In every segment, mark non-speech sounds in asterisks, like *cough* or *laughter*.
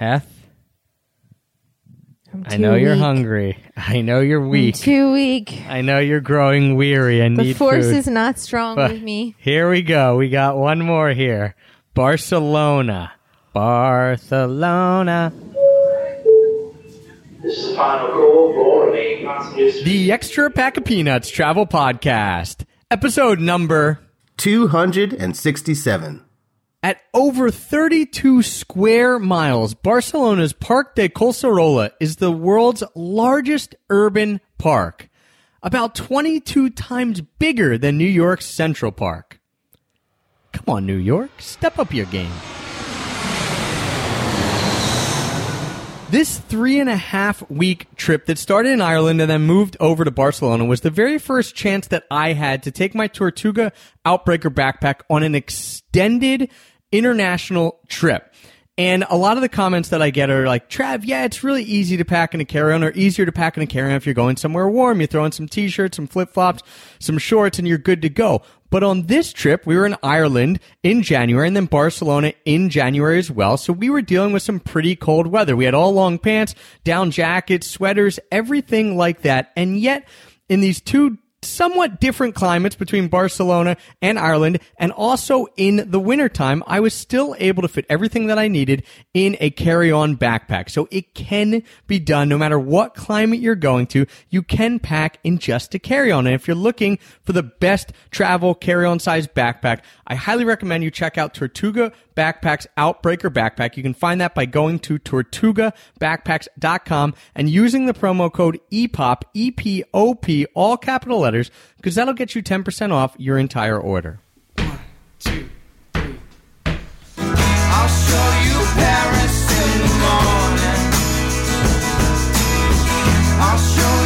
Heth, I'm know too you're weak. hungry. I know you're I'm weak. too weak. I know you're growing weary and The need force food. is not strong But with me. Here we go. We got one more here. Barcelona. Barcelona. This is the final call for all remaining passengers. The Extra Pack of Peanuts Travel Podcast. Episode number 267. At over 32 square miles, Barcelona's Parc de Collserola is the world's largest urban park, about 22 times bigger than New York's Central Park. Come on, New York, step up your game. This three and a half week trip that started in Ireland and then moved over to Barcelona was the very first chance that I had to take my Tortuga Outbreaker backpack on an extended international trip. And a lot of the comments that I get are like, Trav, yeah, it's really easy to pack in a carry-on or easier to pack in a carry-on if you're going somewhere warm. You throw in some t-shirts, some flip-flops, some shorts, and you're good to go. But on this trip, we were in Ireland in January and then Barcelona in January as well. So we were dealing with some pretty cold weather. We had all long pants, down jackets, sweaters, everything like that. And yet, in these two somewhat different climates between Barcelona and Ireland, and also in the wintertime, I was still able to fit everything that I needed in a carry-on backpack. So it can be done no matter what climate you're going to. You can pack in just a carry-on. And if you're looking for the best travel carry-on size backpack, I highly recommend you check out Tortuga Backpacks Outbreaker Backpack. You can find that by going to tortugabackpacks.com and using the promo code EPOP, E-P-O-P, all capital letters, because that'll get you 10% off your entire order. Paris in the morning. I'll show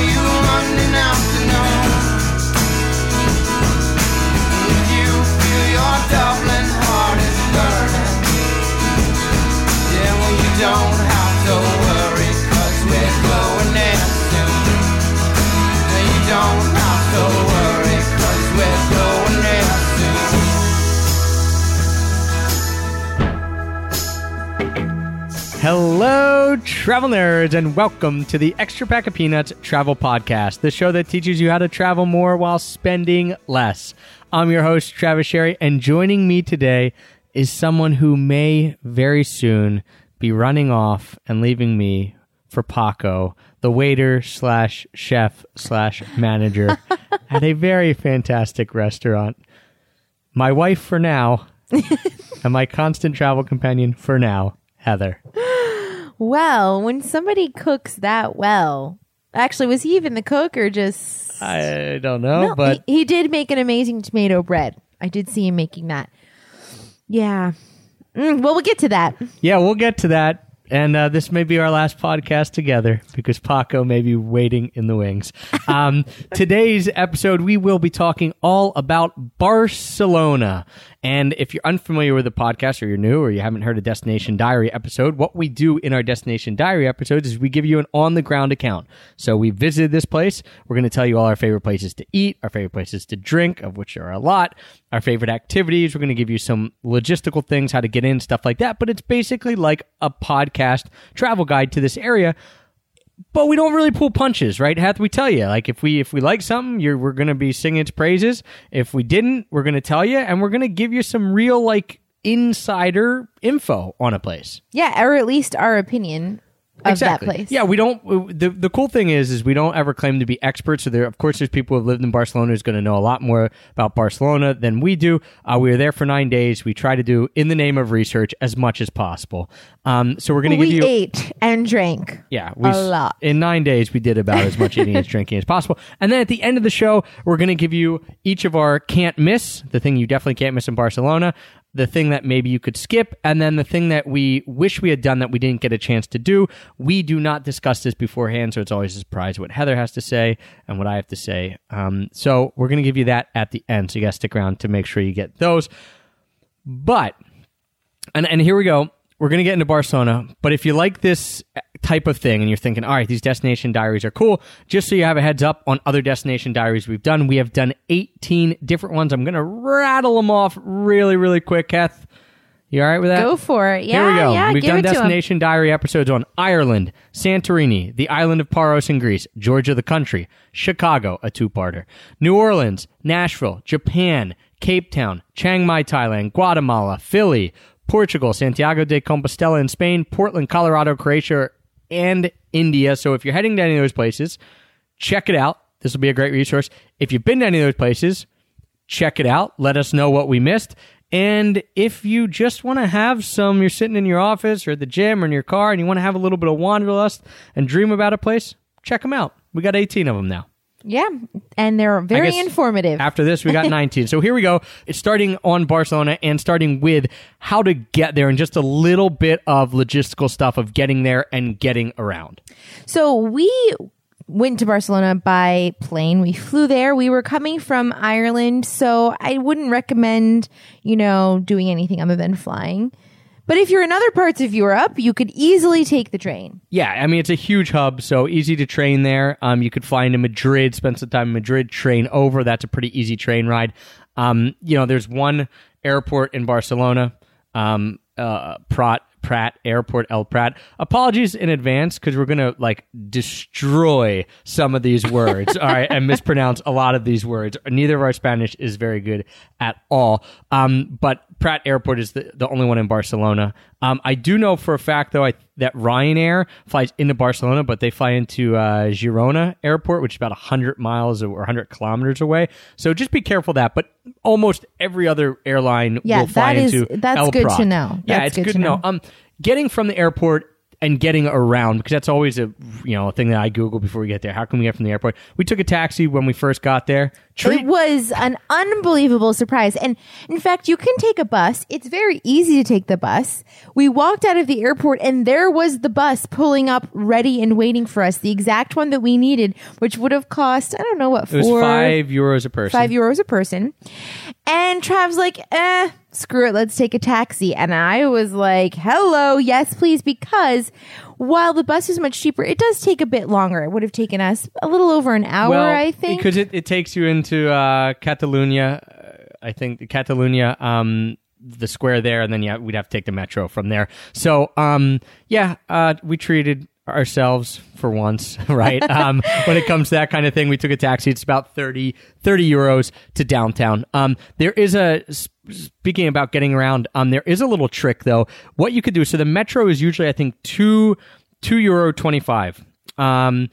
Hello, travel nerds, and welcome to the Extra Pack of Peanuts Travel Podcast, the show that teaches you how to travel more while spending less. I'm your host, Travis Sherry, and joining me today is someone who may very soon be running off and leaving me for Paco, the waiter slash chef slash manager *laughs* at a very fantastic restaurant. My wife for now, *laughs* and my constant travel companion for now, Heather. *gasps* Well, when somebody cooks that well, actually, was he even the cook or just? I don't know, No, but he, he did make an amazing tomato bread. I did see him making that. Yeah. Mm, well, we'll get to that. yeah, we'll get to that. And uh, this may be our last podcast together because Paco may be waiting in the wings. *laughs* Um, today's episode, we will be talking all about Barcelona. And if you're unfamiliar with the podcast or you're new or you haven't heard a Destination Diary episode, what we do in our Destination Diary episodes is we give you an on the ground account. So we visited this place. We're going to tell you all our favorite places to eat, our favorite places to drink, of which there are a lot, our favorite activities. We're going to give you some logistical things, how to get in, stuff like that. But it's basically like a podcast travel guide to this area but we don't really pull punches, right? Have we tell you? Like if we if we like something, you're we're gonna be singing its praises. If we didn't, we're gonna tell you, and we're gonna give you some real like insider info on a place. Yeah, or at least our opinion of that place. Yeah, we don't. The the cool thing is, is we don't ever claim to be experts. So there, of course, there's people who have lived in Barcelona who's going to know a lot more about Barcelona than we do. Uh, we were there for nine days. We try to do, in the name of research, as much as possible. Um, so we're going to we give you We ate and drank. yeah, we A lot. In nine days, we did about as much eating and *laughs* drinking as possible. And then at the end of the show, we're going to give you each of our can't miss, the thing you definitely can't miss in Barcelona, the thing that maybe you could skip, and then the thing that we wish we had done that we didn't get a chance to do. We do not discuss this beforehand, so it's always a surprise what Heather has to say and what I have to say. Um, so we're going to give you that at the end, so you got to stick around to make sure you get those. But and and here we go. We're going to get into Barcelona, but if you like this type of thing and you're thinking, all right, these destination diaries are cool, just so you have a heads up on other destination diaries we've done, we have done 18 different ones. I'm going to rattle them off really, really quick, Kath. You all right with that? Go for it. Yeah, Here we go. yeah. We've done it to 'em. Destination Diary episodes on Ireland, Santorini, the island of Paros in Greece, Georgia the country, Chicago, a two-parter, New Orleans, Nashville, Japan, Cape Town, Chiang Mai, Thailand, Guatemala, Philly, Portugal, Santiago de Compostela in Spain, Portland, Colorado, Croatia, and India. So if you're heading to any of those places, check it out. This will be a great resource. If you've been to any of those places, check it out. Let us know what we missed. And if you just want to have some, you're sitting in your office or at the gym or in your car and you want to have a little bit of wanderlust and dream about a place, check them out. We got 18 of them now. Yeah, and they're very informative. After this, we got *laughs* 19. so here we go. It's starting on Barcelona and starting with how to get there and just a little bit of logistical stuff of getting there and getting around. So we went to Barcelona by plane. We flew there. We were coming from Ireland, so I wouldn't recommend, you know, doing anything other than flying. But if you're in other parts of Europe, you could easily take the train. Yeah, I mean it's a huge hub, so easy to train there. Um, you could fly into Madrid, spend some time in Madrid, train over. That's a pretty easy train ride. Um, you know, there's one airport in Barcelona, um, uh, Prat Pratt Airport El Prat. Apologies in advance because we're gonna like destroy some of these words, all right, and mispronounce a lot of these words. Neither of our Spanish is very good at all. Um, but Prat Airport is the, the only one in Barcelona. Um, I do know for a fact though I, that Ryanair flies into Barcelona, but they fly into uh, Girona Airport, which is about hundred miles or hundred kilometers away. So just be careful of that. But almost every other airline Yeah, will fly that is- into that's El good to know. Yeah, That's it's good good to to know. know. Um, getting from the airport and getting around because that's always a you know a thing that I Google before we get there. How can we get from the airport? We took a taxi when we first got there. Treat It was an unbelievable surprise. And in fact, you can take a bus. It's very easy to take the bus. We walked out of the airport and there was the bus pulling up ready and waiting for us, the exact one that we needed, which would have cost, I don't know what, it was four, five euros a person. five euros a person. And Trav's like, eh, screw it, let's take a taxi. And I was like, hello, yes, please, because while the bus is much cheaper, it does take a bit longer. It would have taken us a little over an hour, well, I think. because it, it takes you into uh, Catalonia. Uh, I think Catalonia, um, the square there, and then yeah, we'd have to take the metro from there. So um, yeah, uh, we treated ourselves for once, *laughs* right? um, when it comes to that kind of thing, we took a taxi. It's about 30, 30 euros to downtown. Um, there is a, speaking about getting around. Um, there is a little trick though. What you could do. So the metro is usually, I think, two two euro twenty five. Um,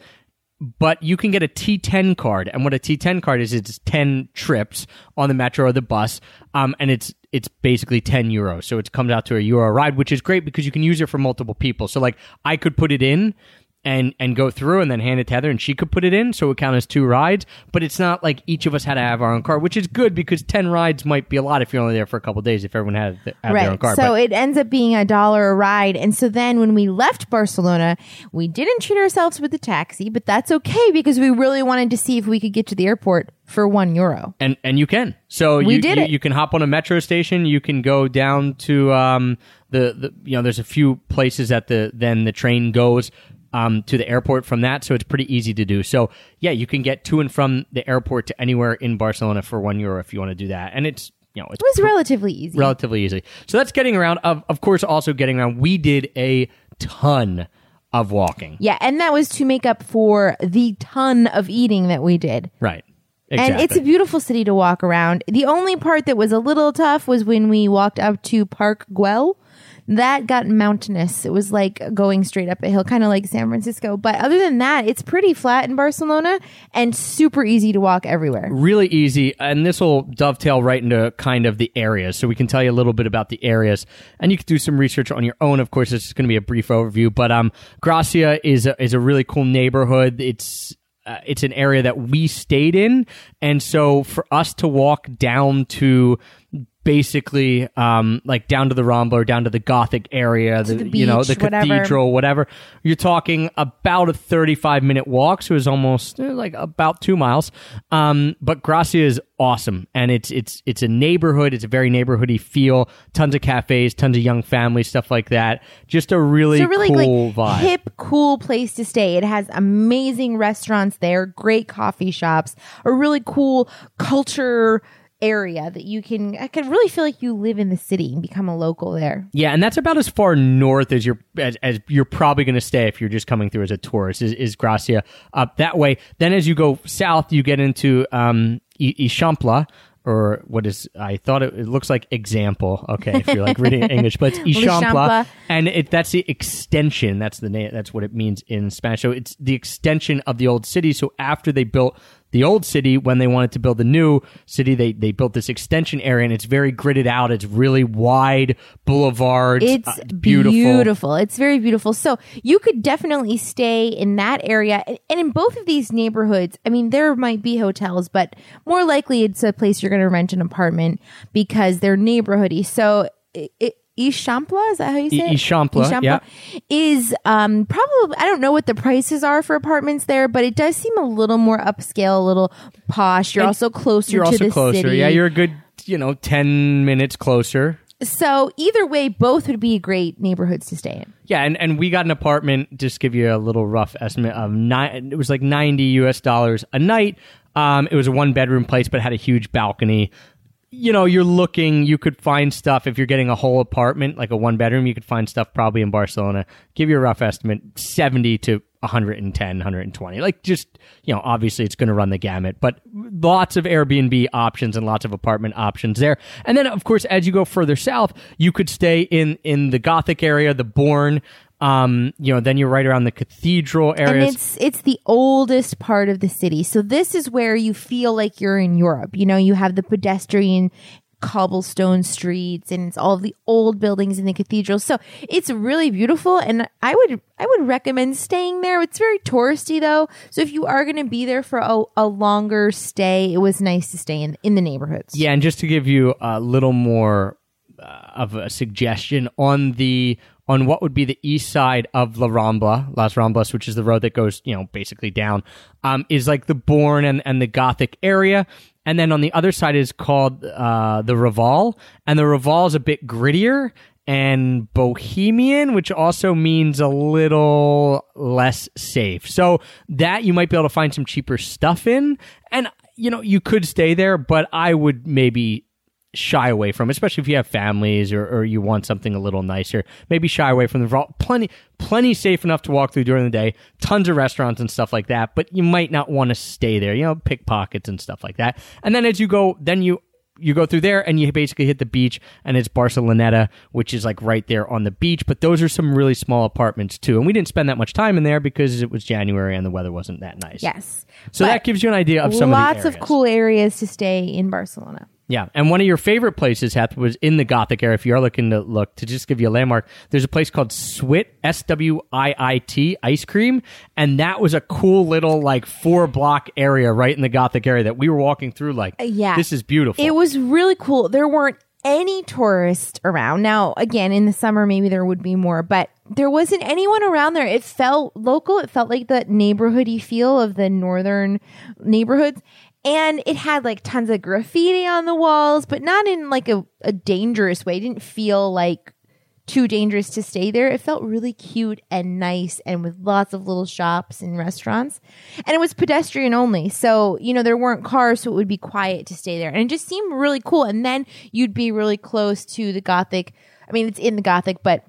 but you can get a T10 card, and what a T10 card is, it's 10 trips on the metro or the bus, um, and it's it's basically 10 euros. So it comes out to a euro ride, which is great because you can use it for multiple people. So like I could put it in and and go through and then hand it to Heather, and she could put it in, so it count as two rides. But it's not like each of us had to have our own car, which is good because 10 rides might be a lot if you're only there for a couple days. If everyone had have their own Right. car, So But- it ends up being a dollar a ride. And so then when we left Barcelona, we didn't treat ourselves with the taxi, but that's okay because we really wanted to see if we could get to the airport for one euro. and and you can. So We you, did you, it. you can hop on a metro station. You can go down to um the, the you know there's a few places that the then the train goes um to the airport from that. So it's pretty easy to do. So yeah, you can get to and from the airport to anywhere in Barcelona for one euro if you want to do that. And it's you know it's It was relatively easy. relatively easy. So that's getting around. Of of course, also getting around. We did a ton of walking. yeah. And that was to make up for the ton of eating that we did. Right. Exactly. And it's a beautiful city to walk around. The only part that was a little tough was when we walked up to Park Güell. That got mountainous. It was like going straight up a hill, kind of like San Francisco. But other than that, it's pretty flat in Barcelona and super easy to walk everywhere. really easy and this will dovetail right into kind of the areas so we can tell you a little bit about the areas and you can do some research on your own of course is going to be a brief overview but um gracia is a, is a really cool neighborhood it's uh, it's an area that we stayed in and so for us to walk down to basically um like down to the Rambla or down to the Gothic area the, the you know the whatever. cathedral whatever. You're talking about a 35 minute walk so it's almost eh, like about two miles. Um, but gracia is awesome and it's it's it's a neighborhood. It's a very neighborhoody feel. Tons of cafes tons of young families stuff like that. Just a really, It's a really cool like vibe. hip, cool place to stay. It has amazing restaurants there, great coffee shops, a really cool culture area that you can I can really feel like you live in the city and become a local there. Yeah, and that's about as far north as you're as, as you're probably going to stay if you're just coming through as a tourist. Is, is Gracia up that way? Then as you go south, you get into um, I- Ixampla, or what is I thought it, it looks like example. Okay, if you're like reading *laughs* English, but it's Ixampla. and it that's the extension. That's the name. That's what it means in Spanish. So it's the extension of the old city. So after they built the old city, when they wanted to build the new city, they they built this extension area, and it's very gridded out. It's really wide boulevards. It's uh, beautiful. It's very beautiful. So you could definitely stay in that area. And and in both of these neighborhoods, I mean, there might be hotels, but more likely it's a place you're going to rent an apartment because they're neighborhoody. So it, it Ixampla, is that how you say it? Ixampla, yeah. is um probably I don't know what the prices are for apartments there, but it does seem a little more upscale, a little posh. You're And also closer You're to also the closer. city. Yeah, you're a good you know ten minutes closer. so either way, both would be great neighborhoods to stay in. Yeah, and, and we got an apartment. Just give you a little rough estimate of nine. It was like ninety U.S. dollars a night. Um, it was a one bedroom place, but it had a huge balcony. You know, you're looking. You could find stuff if you're getting a whole apartment, like a one bedroom. You could find stuff probably in Barcelona. Give you a rough estimate: seventy to 110, 120. Like just you know, obviously it's going to run the gamut, but lots of Airbnb options and lots of apartment options there. And then, of course, as you go further south, you could stay in in the Gothic area, the Born. Um, you know, then you're right around the cathedral and it's it's the oldest part of the city. So this is where you feel like you're in Europe. You know, you have the pedestrian cobblestone streets and it's all the old buildings in the cathedral. So it's really beautiful and I would I would recommend staying there. It's very touristy though. So if you are going to be there for a, a longer stay, it was nice to stay in in the neighborhoods. Yeah, and just to give you a little more uh, of a suggestion on the on what would be the east side of La Rambla, Las Ramblas, which is the road that goes, you know, basically down, um, is like the Born and, and the Gothic area. And then on the other side is called uh, the Raval, and the Raval is a bit grittier and bohemian, which also means a little less safe. So that you might be able to find some cheaper stuff in, and you know you could stay there, but I would maybe shy away from, especially if you have families or, or you want something a little nicer. Maybe shy away from the Raval. Plenty, plenty safe enough to walk through during the day. Tons of restaurants and stuff like that, but you might not want to stay there. You know, pickpockets and stuff like that. And then as you go, then you you go through there and you basically hit the beach and it's Barceloneta, which is like right there on the beach. But those are some really small apartments too. And we didn't spend that much time in there because it was January and the weather wasn't that nice. Yes. So But that gives you an idea of some lots of the of cool areas to stay in Barcelona. Yeah, and one of your favorite places, Heth, was in the Gothic area. If you are looking to look, to just give you a landmark, there's a place called Swit, S W I I T, ice cream, and that was a cool little like four block area right in the Gothic area that we were walking through. Like, Uh, yeah. this is beautiful. It was really cool. There weren't any tourists around. Now, again, in the summer, maybe there would be more, but there wasn't anyone around there. It felt local. It felt like the neighborhoody feel of the northern neighborhoods. And it had like tons of graffiti on the walls, but not in like a, a dangerous way. It didn't feel like too dangerous to stay there. It felt really cute and nice and with lots of little shops and restaurants. And it was pedestrian only. So, you know, there weren't cars, so it would be quiet to stay there. And it just seemed really cool. And then you'd be really close to the Gothic. I mean, it's in the Gothic, but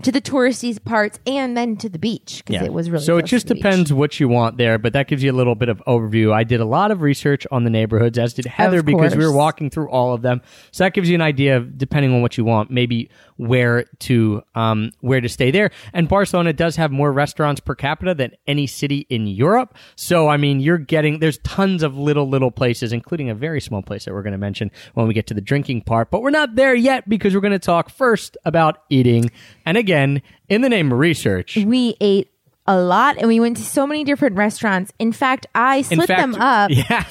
to the touristy parts and then to the beach because it was really so it close just the beach. depends what you want there but that gives you a little bit of overview. I did a lot of research on the neighborhoods as did heather because we were course. walking through all of them. So that gives you an idea of depending on what you want maybe where to um, where to stay there. And barcelona does have more restaurants per capita than any city in europe. So i mean you're getting there's tons of little little places including a very small place that we're going to mention when we get to the drinking part. But we're not there yet because we're going to talk first about eating. And again in the name of research. We ate a lot and we went to so many different restaurants. In fact, I split fact, them up *laughs* yeah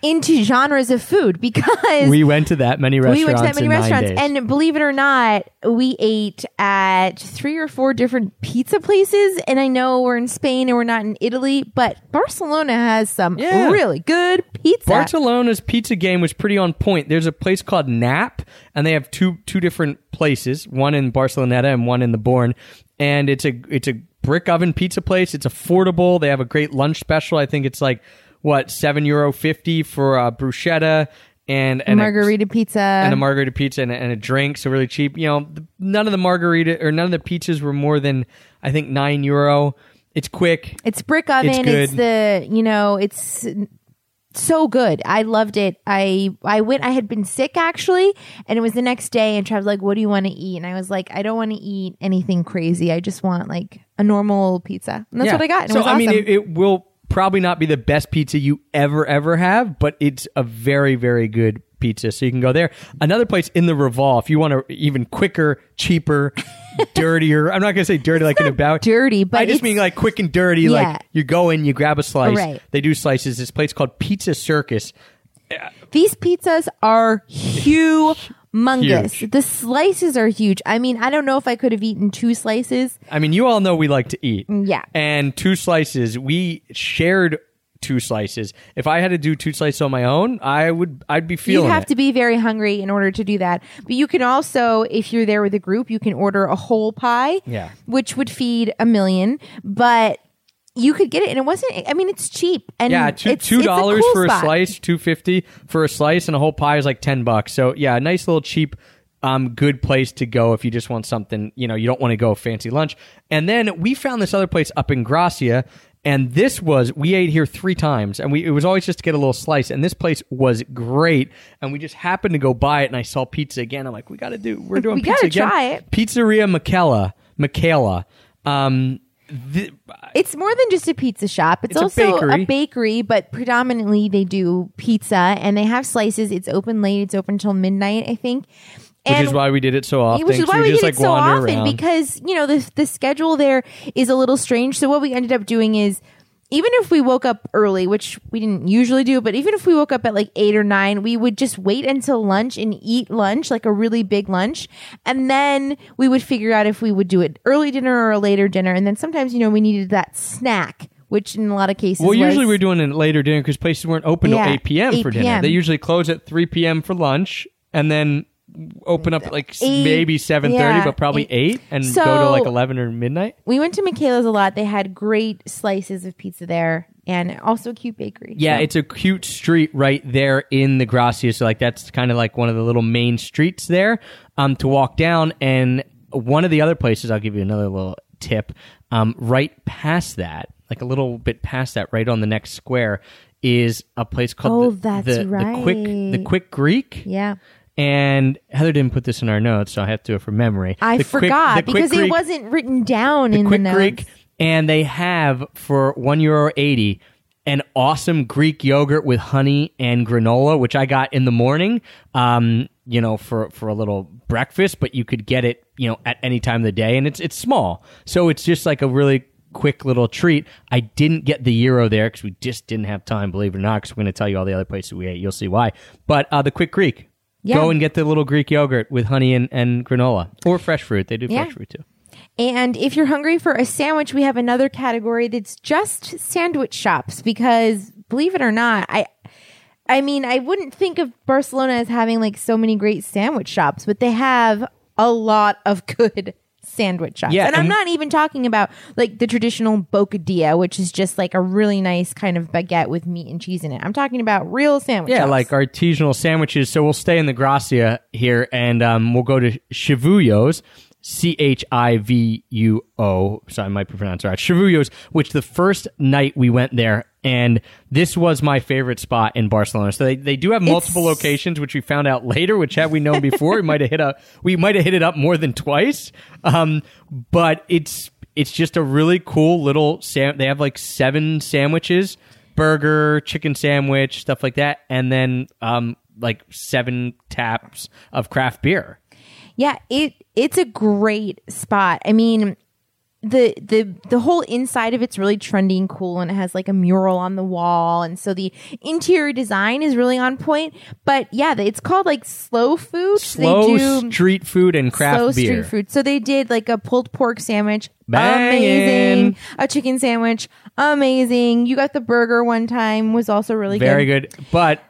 into genres of food because we went to that many restaurants. we went to that many restaurants and believe it or not we ate at three or four different pizza places and i know we're in spain and we're not in italy but barcelona has some Yeah. really good pizza Barcelona's pizza game was pretty on point. There's a place called Nap, and they have two two different places, one in Barceloneta and one in the Born. And it's a it's a brick oven pizza place. It's affordable. They have a great lunch special. I think it's like what seven euro fifty for a bruschetta and and a- margarita pizza. and a margarita pizza and a, and a drink, so really cheap. You know, none of the margarita or none of the pizzas were more than I think nine euro. It's quick. It's brick oven. It's, good. the you know it's so good. I loved it. I I went. I had been sick actually, and it was the next day. And Trav was like, "What do you want to eat?" And I was like, "I don't want to eat anything crazy. I just want like a normal pizza." And that's Yeah. what I got. And so it was I mean, it, it will probably not be the best pizza you ever ever have, but it's a very very good pizza. So you can go there. Another place in the Raval, if you want to even quicker, cheaper, *laughs* dirtier. I'm not gonna say dirty like in about dirty, but I just mean like quick and dirty. Yeah. Like you go in, you grab a slice. Right. They do slices. This place called Pizza Circus. These pizzas are humongous. Huge. The slices are huge. I mean, I don't know if I could have eaten two slices. I mean, you all know we like to eat. Yeah. And two slices, we shared two slices. If I had to do two slices on my own, I would I'd be feeling. You have it. to be very hungry in order to do that. But you can also, if you're there with a group, you can order a whole pie, Yeah. which would feed a million. But you could get it, and it wasn't. I mean, it's cheap, and yeah, two it's, two dollars cool for spot. a slice, two fifty for a slice, and a whole pie is like ten bucks. So yeah, a nice little cheap, um, good place to go if you just want something. You know, you don't want to go fancy lunch. And then we found this other place up in Gracia, and this was we ate here three times, and we it was always just to get a little slice. And this place was great, and we just happened to go by it, and I saw pizza again. I'm like, we got to do, we're doing We pizza gotta again. try it. Pizzeria Michaela, Michaela. Um, th- It's more than just a pizza shop. It's, It's a also bakery. a bakery, but predominantly they do pizza, and they have slices. It's open late. It's open till midnight, I think. Which And is why we did it so often. which is why we just did like it so often around. because you know the the schedule there is a little strange. So what we ended up doing is even if we woke up early, which we didn't usually do, but even if we woke up at like eight or nine, we would just wait until lunch and eat lunch, like a really big lunch, and then we would figure out if we would do it early dinner or a later dinner. And then sometimes you know we needed that snack, which in a lot of cases, Well, was- usually we're doing a later dinner because places weren't open Yeah, till 8 p.m. 8 for dinner. They usually close at 3 p.m. for lunch and then open up at like Eight, maybe 7.30, yeah, but probably eight. 8 and So- go to like 11 or midnight. we went to Michaela's a lot. They had great slices of pizza there, and also a cute bakery. Yeah, So- it's a cute street right there in the Gracia. So like that's kind of like one of the little main streets there um, to walk down. And one of the other places, I'll give you another little tip. Um, right past that, like a little bit past that, right on the next square, is a place called Oh, the, that's the, the quick the. Quick Greek. yeah. And Heather didn't put this in our notes, so I have to do it from memory. I The forgot Quick because it Greek- wasn't written down in Quick the notes. Greek, and they have for one euro eighty an awesome Greek yogurt with honey and granola, which I got in the morning. Um, you know, for for a little breakfast, but you could get it, you know, at any time of the day, and it's it's small, so it's just like a really quick little treat. I didn't get the euro there because we just didn't have time, believe it or not. Because we're going to tell you all the other places we ate. You'll see why. But uh, the Quick Greek. Yeah. Go and get the little Greek yogurt with honey and, and granola or fresh fruit. They do Yeah. fresh fruit too. And if you're hungry for a sandwich, we have another category that's just sandwich shops because believe it or not, I I mean, I wouldn't think of Barcelona as having like so many great sandwich shops, but they have a lot of good sandwich shops. Yeah, and I'm and- not even talking about like the traditional bocadilla, which is just like a really nice kind of baguette with meat and cheese in it. I'm talking about real sandwich Yeah, like artisanal sandwiches. So we'll stay in the Gracia here, and um, we'll go to Chivuo's, C H I V U O. So I might be pronouncing it right. Chivuo's, which the first night we went there, and this was my favorite spot in Barcelona. So they, they do have multiple It's- locations, which we found out later. Which had we known *laughs* before, we might have hit a we might have hit it up more than twice. Um, but it's it's just a really cool little sam. They have like seven sandwiches burger, chicken sandwich, stuff like that, and then um like seven taps of craft beer. Yeah, it it's a great spot. I mean, the the the whole inside of it's really trendy and cool, and it has like a mural on the wall, and so the interior design is really on point. But yeah, it's called like slow food. Slow they do street food and craft Beer. slow beer. street food. So they did like a pulled pork sandwich, Bangin'. amazing. A chicken sandwich, amazing. You got the burger one time, was also really good. Very good. good. But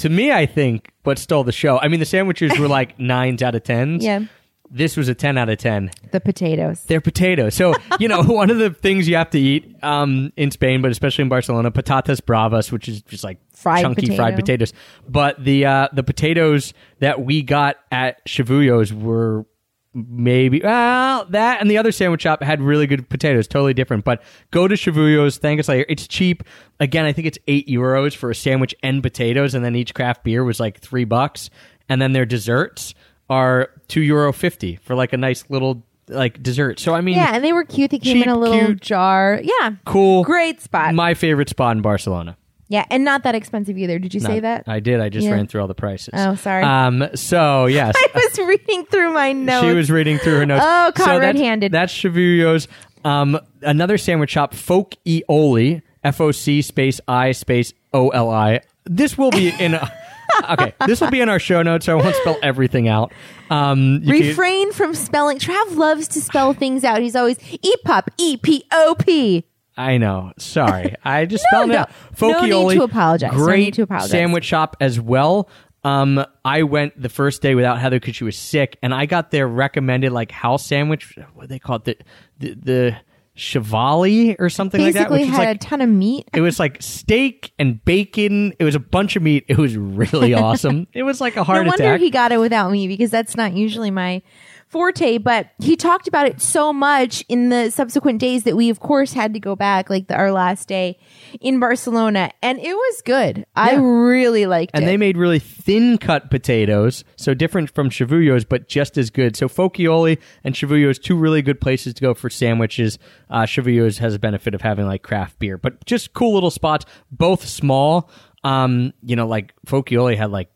to me, I think what stole the show. I mean, the sandwiches were like *laughs* nines out of tens. Yeah. this was a 10 out of 10. The potatoes. They're potatoes. So, you know, *laughs* one of the things you have to eat um, in Spain, but especially in Barcelona, patatas bravas, which is just like Fried chunky potato. fried potatoes. But the uh, the potatoes that we got at Chivuo's were maybe well that and the other sandwich shop had really good potatoes totally different but go to Chivuo's thank us later it's cheap again i think it's eight euros for a sandwich and potatoes and then each craft beer was like three bucks and then their desserts are two euro fifty for like a nice little like dessert so i mean Yeah, and they were cute. They came Cheap, in a little cute. jar. Yeah. cool Great spot. my favorite spot in barcelona yeah, and not that expensive either. Did you say that? i did i just Yeah. ran through all the prices Oh, sorry. um so *laughs* yes I was reading through my notes. She was reading through her notes. Oh, caught so that's- red-handed. That's Chivuo's. Um, another sandwich shop, Folk E Oli, F O C space I space O L I. This will be in. *laughs* okay, this will be in our show notes. So I won't spell everything out. Um, you can- Refrain from spelling. Trav loves to spell things out. He's always E pop E P O P. I know. Sorry, *laughs* I just No, spelled it no. out. No need to apologize. No Great need to apologize. sandwich shop as well. Um, I went the first day without Heather because she was sick, and I got their recommended like house sandwich. What do they call it? The the, the Chevali or something like that. Basically Which had like a ton of meat. it was like steak and bacon. It was a bunch of meat. It was really *laughs* awesome. It was like a heart no wonder attack. he got it without me because that's not usually my forte. But he talked about it so much in the subsequent days that we, of course, had to go back, like the, our last day in Barcelona, and it was good. I really liked and it. And they made really thin cut potatoes, so different from Chivuo's, but just as good. So Foc i Oli and Chivuo's, two really good places to go for sandwiches. Uh, has a benefit of having like craft beer, but just cool little spots, both small. Um, you know, like Foc i Oli had like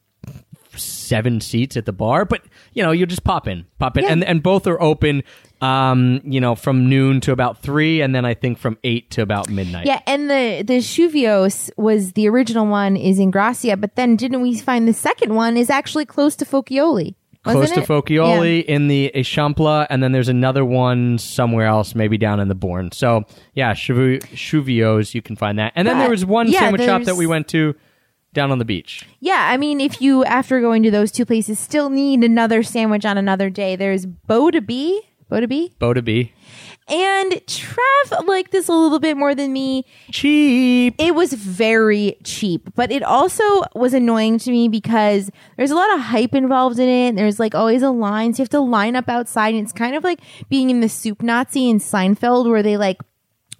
seven seats at the bar, but you know, you just pop in, pop in, Yeah. and and both are open. Um, you know, from noon to about three, and then I think from eight to about midnight. Yeah, and the the Chivuo's was the original one is in Gracia, but then didn't we find the second one is actually close to Foc i Oli? close to it? Foc i Oli in the Echampla, and then there's another one somewhere else, maybe down in the Born. So yeah, Chivuo's, you can find that. And then But, there was one yeah, sandwich shop that we went to down on the beach. Yeah, I mean, if you after going to those two places still need another sandwich on another day, there's Bo de B, Bo de B, Bo de B and Trav liked this a little bit more than me. cheap. It was very cheap, but it also was annoying to me because there's a lot of hype involved in it. There's like always a line, so you have to line up outside, and it's kind of like being in the Soup Nazi in Seinfeld, where they like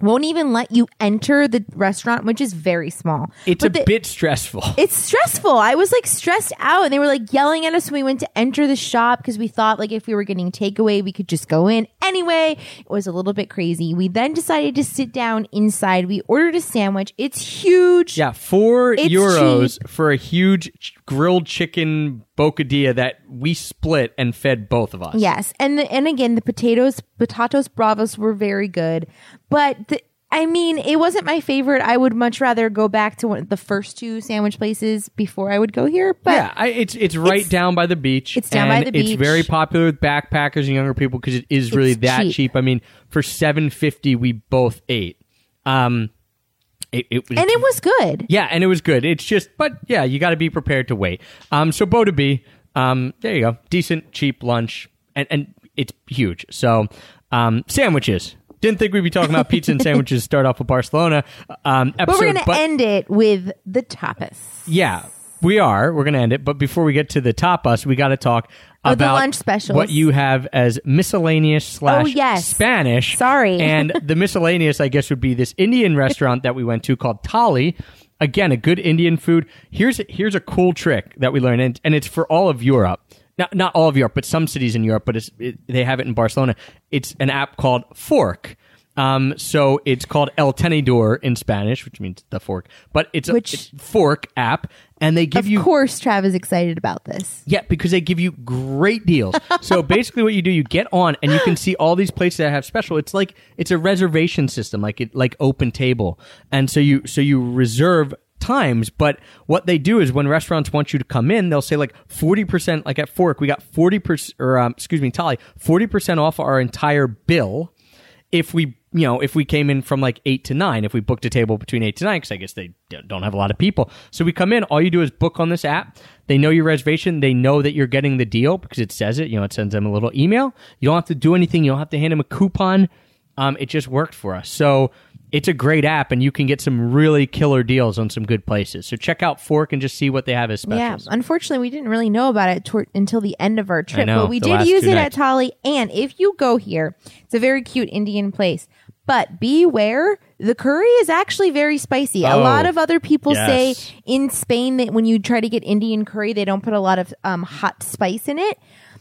won't even let you enter the restaurant, which is very small. It's But a the- bit stressful. *laughs* it's stressful. I was like stressed out, and they were like yelling at us when we went to enter the shop because we thought like if we were getting takeaway, we could just go in. Anyway, it was a little bit crazy. We then decided to sit down inside. We ordered a sandwich. It's huge. Yeah, four It's euros for a huge grilled chicken bocadilla that we split and fed both of us. Yes, and the, and again, the potatoes, potatoes bravos were very good, but the, I mean, it wasn't my favorite. I would much rather go back to one of the first two sandwich places before I would go here. But yeah, I, it's it's right It's- down by the beach. it's down by the It's very popular with backpackers and younger people because it is really It's that cheap. cheap. I mean, for seven fifty, we both ate. Um, it, it was and it was good. yeah, and it was good. It's just, but yeah, you got to be prepared to wait. Um, so Bo de B, um, there you go, decent, cheap lunch, and and it's huge. So, um, sandwiches. Didn't think we'd be talking about pizza and *laughs* sandwiches. Start off with Barcelona, um, episode, But we're going to end it with the tapas. yeah, we are. We're going to end it. But before we get to the tapas, we got to talk Oh, the about lunch specials. what you have as miscellaneous slash Oh, yes. Spanish. Sorry. *laughs* and the miscellaneous, I guess, would be this Indian restaurant that we went to called Tali. Again, a good Indian food. Here's here's a cool trick that we learned, and, and it's for all of Europe. Not not all of Europe, but some cities in Europe. But it's, it, they have it in Barcelona. It's an app called Fork. Um, so it's called El Tenedor in Spanish, which means the fork. But it's a Which- it's fork app, and they give Of you Of course, Trav is excited about this. yeah, because they give you great deals. so *laughs* basically, what you do, you get on and you can see all these places that have special. It's like it's a reservation system, like it like Open Table, and so you so you reserve times. But what they do is when restaurants want you to come in, they'll say like forty percent. Like at Fork, we got forty percent, or um, excuse me, Tali, forty percent off our entire bill if we you know, if we came in from like eight to nine, if we booked a table between eight to nine, because I guess they don't have a lot of people. So we come in, all you do is book on this app. They know your reservation. They know that you're getting the deal because it says it. You know, it sends them a little email. You don't have to do anything. You don't have to hand them a coupon. Um, it just worked for us. So it's a great app, and you can get some really killer deals on some good places. So check out Fork and just see what they have as specials. Yeah, unfortunately, we didn't really know about it tor- until the end of our trip, know, but we did use it nights. at Tali. And if you go here, it's a very cute Indian place. But beware, the curry is actually very spicy. a Oh, lot of other people yes. say in Spain that when you try to get Indian curry, they don't put a lot of um, hot spice in it.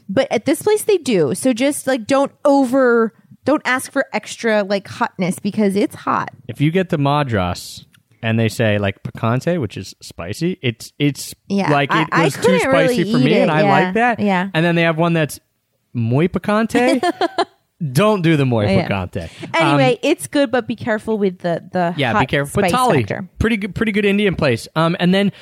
But at this place, they do. So just like don't over, don't ask for extra like hotness because it's hot. If you get the Madras and they say like picante, which is spicy, it's it's Yeah, like I- it I was too spicy really for me, it, and I like that. yeah. And then they have one that's muy picante. *laughs* Don't do the muy Yeah. picante. Anyway, Um, it's good, but be careful with the the yeah, hot be careful. But spice Tali, factor. pretty good, pretty good Indian place. Um, and then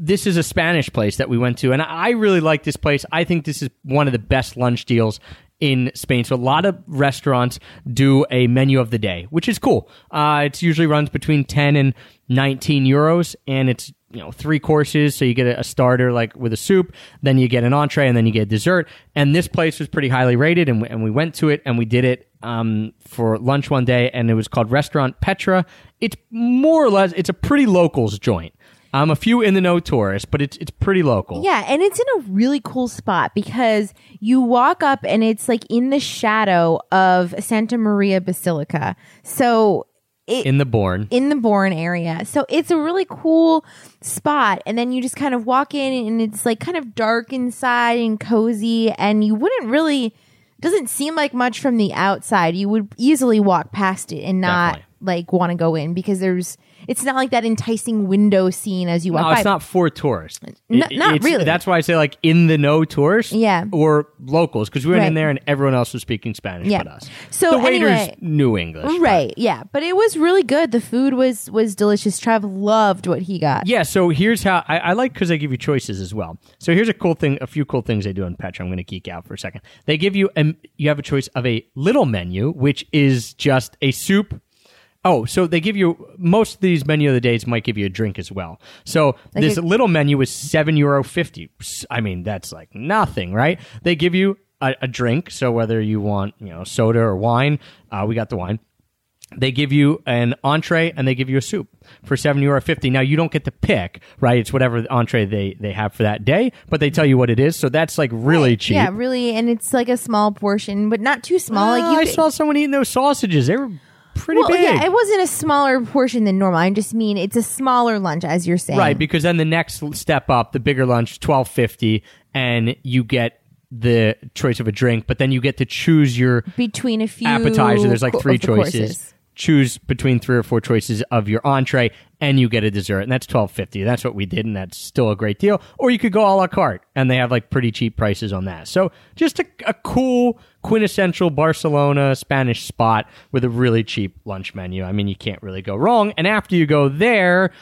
this is a Spanish place that we went to, and I really like this place. I think this is one of the best lunch deals in Spain. So a lot of restaurants do a menu of the day, which is cool. Uh, it usually runs between ten and nineteen euros, and it's you know three courses. So you get a, starter like with a soup, then you get an entree, and then you get dessert. And this place was pretty highly rated, and we, and we went to it, and we did it um, for lunch one day, and it was called Restaurant Petra. It's more or less it's a pretty locals joint. Um, a few in the know tourists, but it's it's pretty local. Yeah, and it's in a really cool spot because you walk up and it's like in the shadow of Santa Maria Basilica. So it, in the Born. in the Born area. So it's a really cool spot. And then you just kind of walk in and it's like kind of dark inside and cozy. And you wouldn't really, doesn't seem like much from the outside. You would easily walk past it and not Definitely. like want to go in because there's, it's not like that enticing window scene as you walk No, by. it's not for tourists. N- It- not really. That's why I say like in the know tourists. Yeah. Or locals because we went in there and everyone else was speaking Spanish Yeah. but us. So the waiters anyway- knew English. but- Right, yeah, but it was really good. The food was was delicious. Trev loved what he got. Yeah, so here's how I, I like because they give you choices as well. So here's a cool thing, a few cool things they do in Petra. I'm going to geek out for a second. They give you a, you have a choice of a little menu, which is just a soup. Oh, so they give you most of these menu of the days might give you a drink as well. So this a- little menu is seven euro fifty. I mean, that's like nothing, right? They give you a, a drink. So whether you want you know soda or wine, uh, we got the wine they give you an entree and they give you a soup for seven euro fifty. Now you don't get to pick, right? It's whatever the entree they they have for that day, but they tell you what it is. So that's like really cheap. Yeah, really, and it's like a small portion, but not too small. Uh, like you I saw someone eating those sausages. They were pretty well, big. yeah, it wasn't a smaller portion than normal. I just mean it's a smaller lunch, as you're saying. Right, because then the next step up, the bigger lunch, twelve fifty, and you get the choice of a drink, but then you get to choose your between a few appetizer. There's like three choices. courses. Choose between three or four choices of your entree, and you get a dessert, and that's twelve fifty. That's what we did, and that's still a great deal. Or you could go a la carte, and they have like pretty cheap prices on that. So just a, a cool quintessential Barcelona Spanish spot with a really cheap lunch menu. I mean, you can't really go wrong. And after you go there.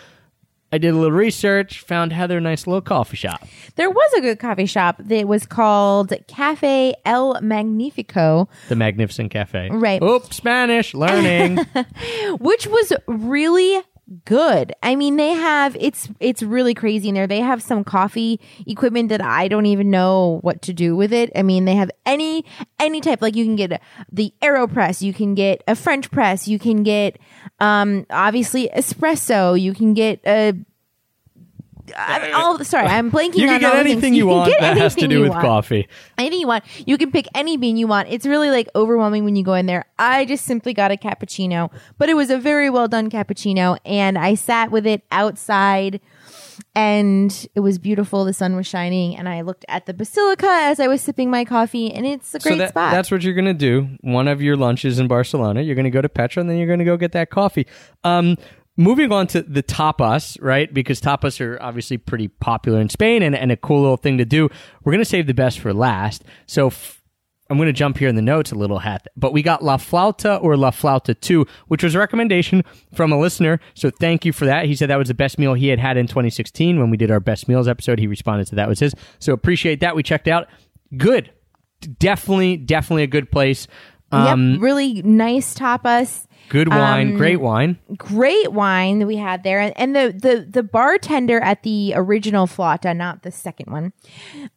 I did a little research, found Heather a nice little coffee shop. There was a good coffee shop that was called Cafe El Magnifico, The Magnificent Cafe. Right. Oops, Spanish, learning. *laughs* which was really good. I mean, they have it's it's really crazy in there. They have some coffee equipment that I don't even know what to do with it. I mean, they have any any type like you can get the AeroPress, you can get a French press, you can get um obviously espresso, you can get a I mean, all sorry, I'm blanking you on can get all things. anything you, want get that has to do with want coffee. anything you want. You can pick any bean you want. It's really like overwhelming when you go in there. I just simply got a cappuccino, but it was a very well done cappuccino and I sat with it outside and it was beautiful. The sun was shining and I looked at the basilica as I was sipping my coffee and it's a great so that, spot. that's what you're going to do. One of your lunches in Barcelona, you're going to go to Petra and then you're going to go get that coffee. Um, moving on to the tapas, right? Because tapas are obviously pretty popular in Spain and, and a cool little thing to do. We're going to save the best for last. So f- I'm going to jump here in the notes a little, hat, but we got La Flauta or La Flauta 2, which was a recommendation from a listener. So thank you for that. He said that was the best meal he had had in 2016 when we did our best meals episode. He responded to that was his. So appreciate that. We checked out. Good. Definitely, definitely a good place. Um, yep, really nice tapas. Good wine, Um, great wine. great wine that we had there. And, and the, the the bartender at the original flauta not the second one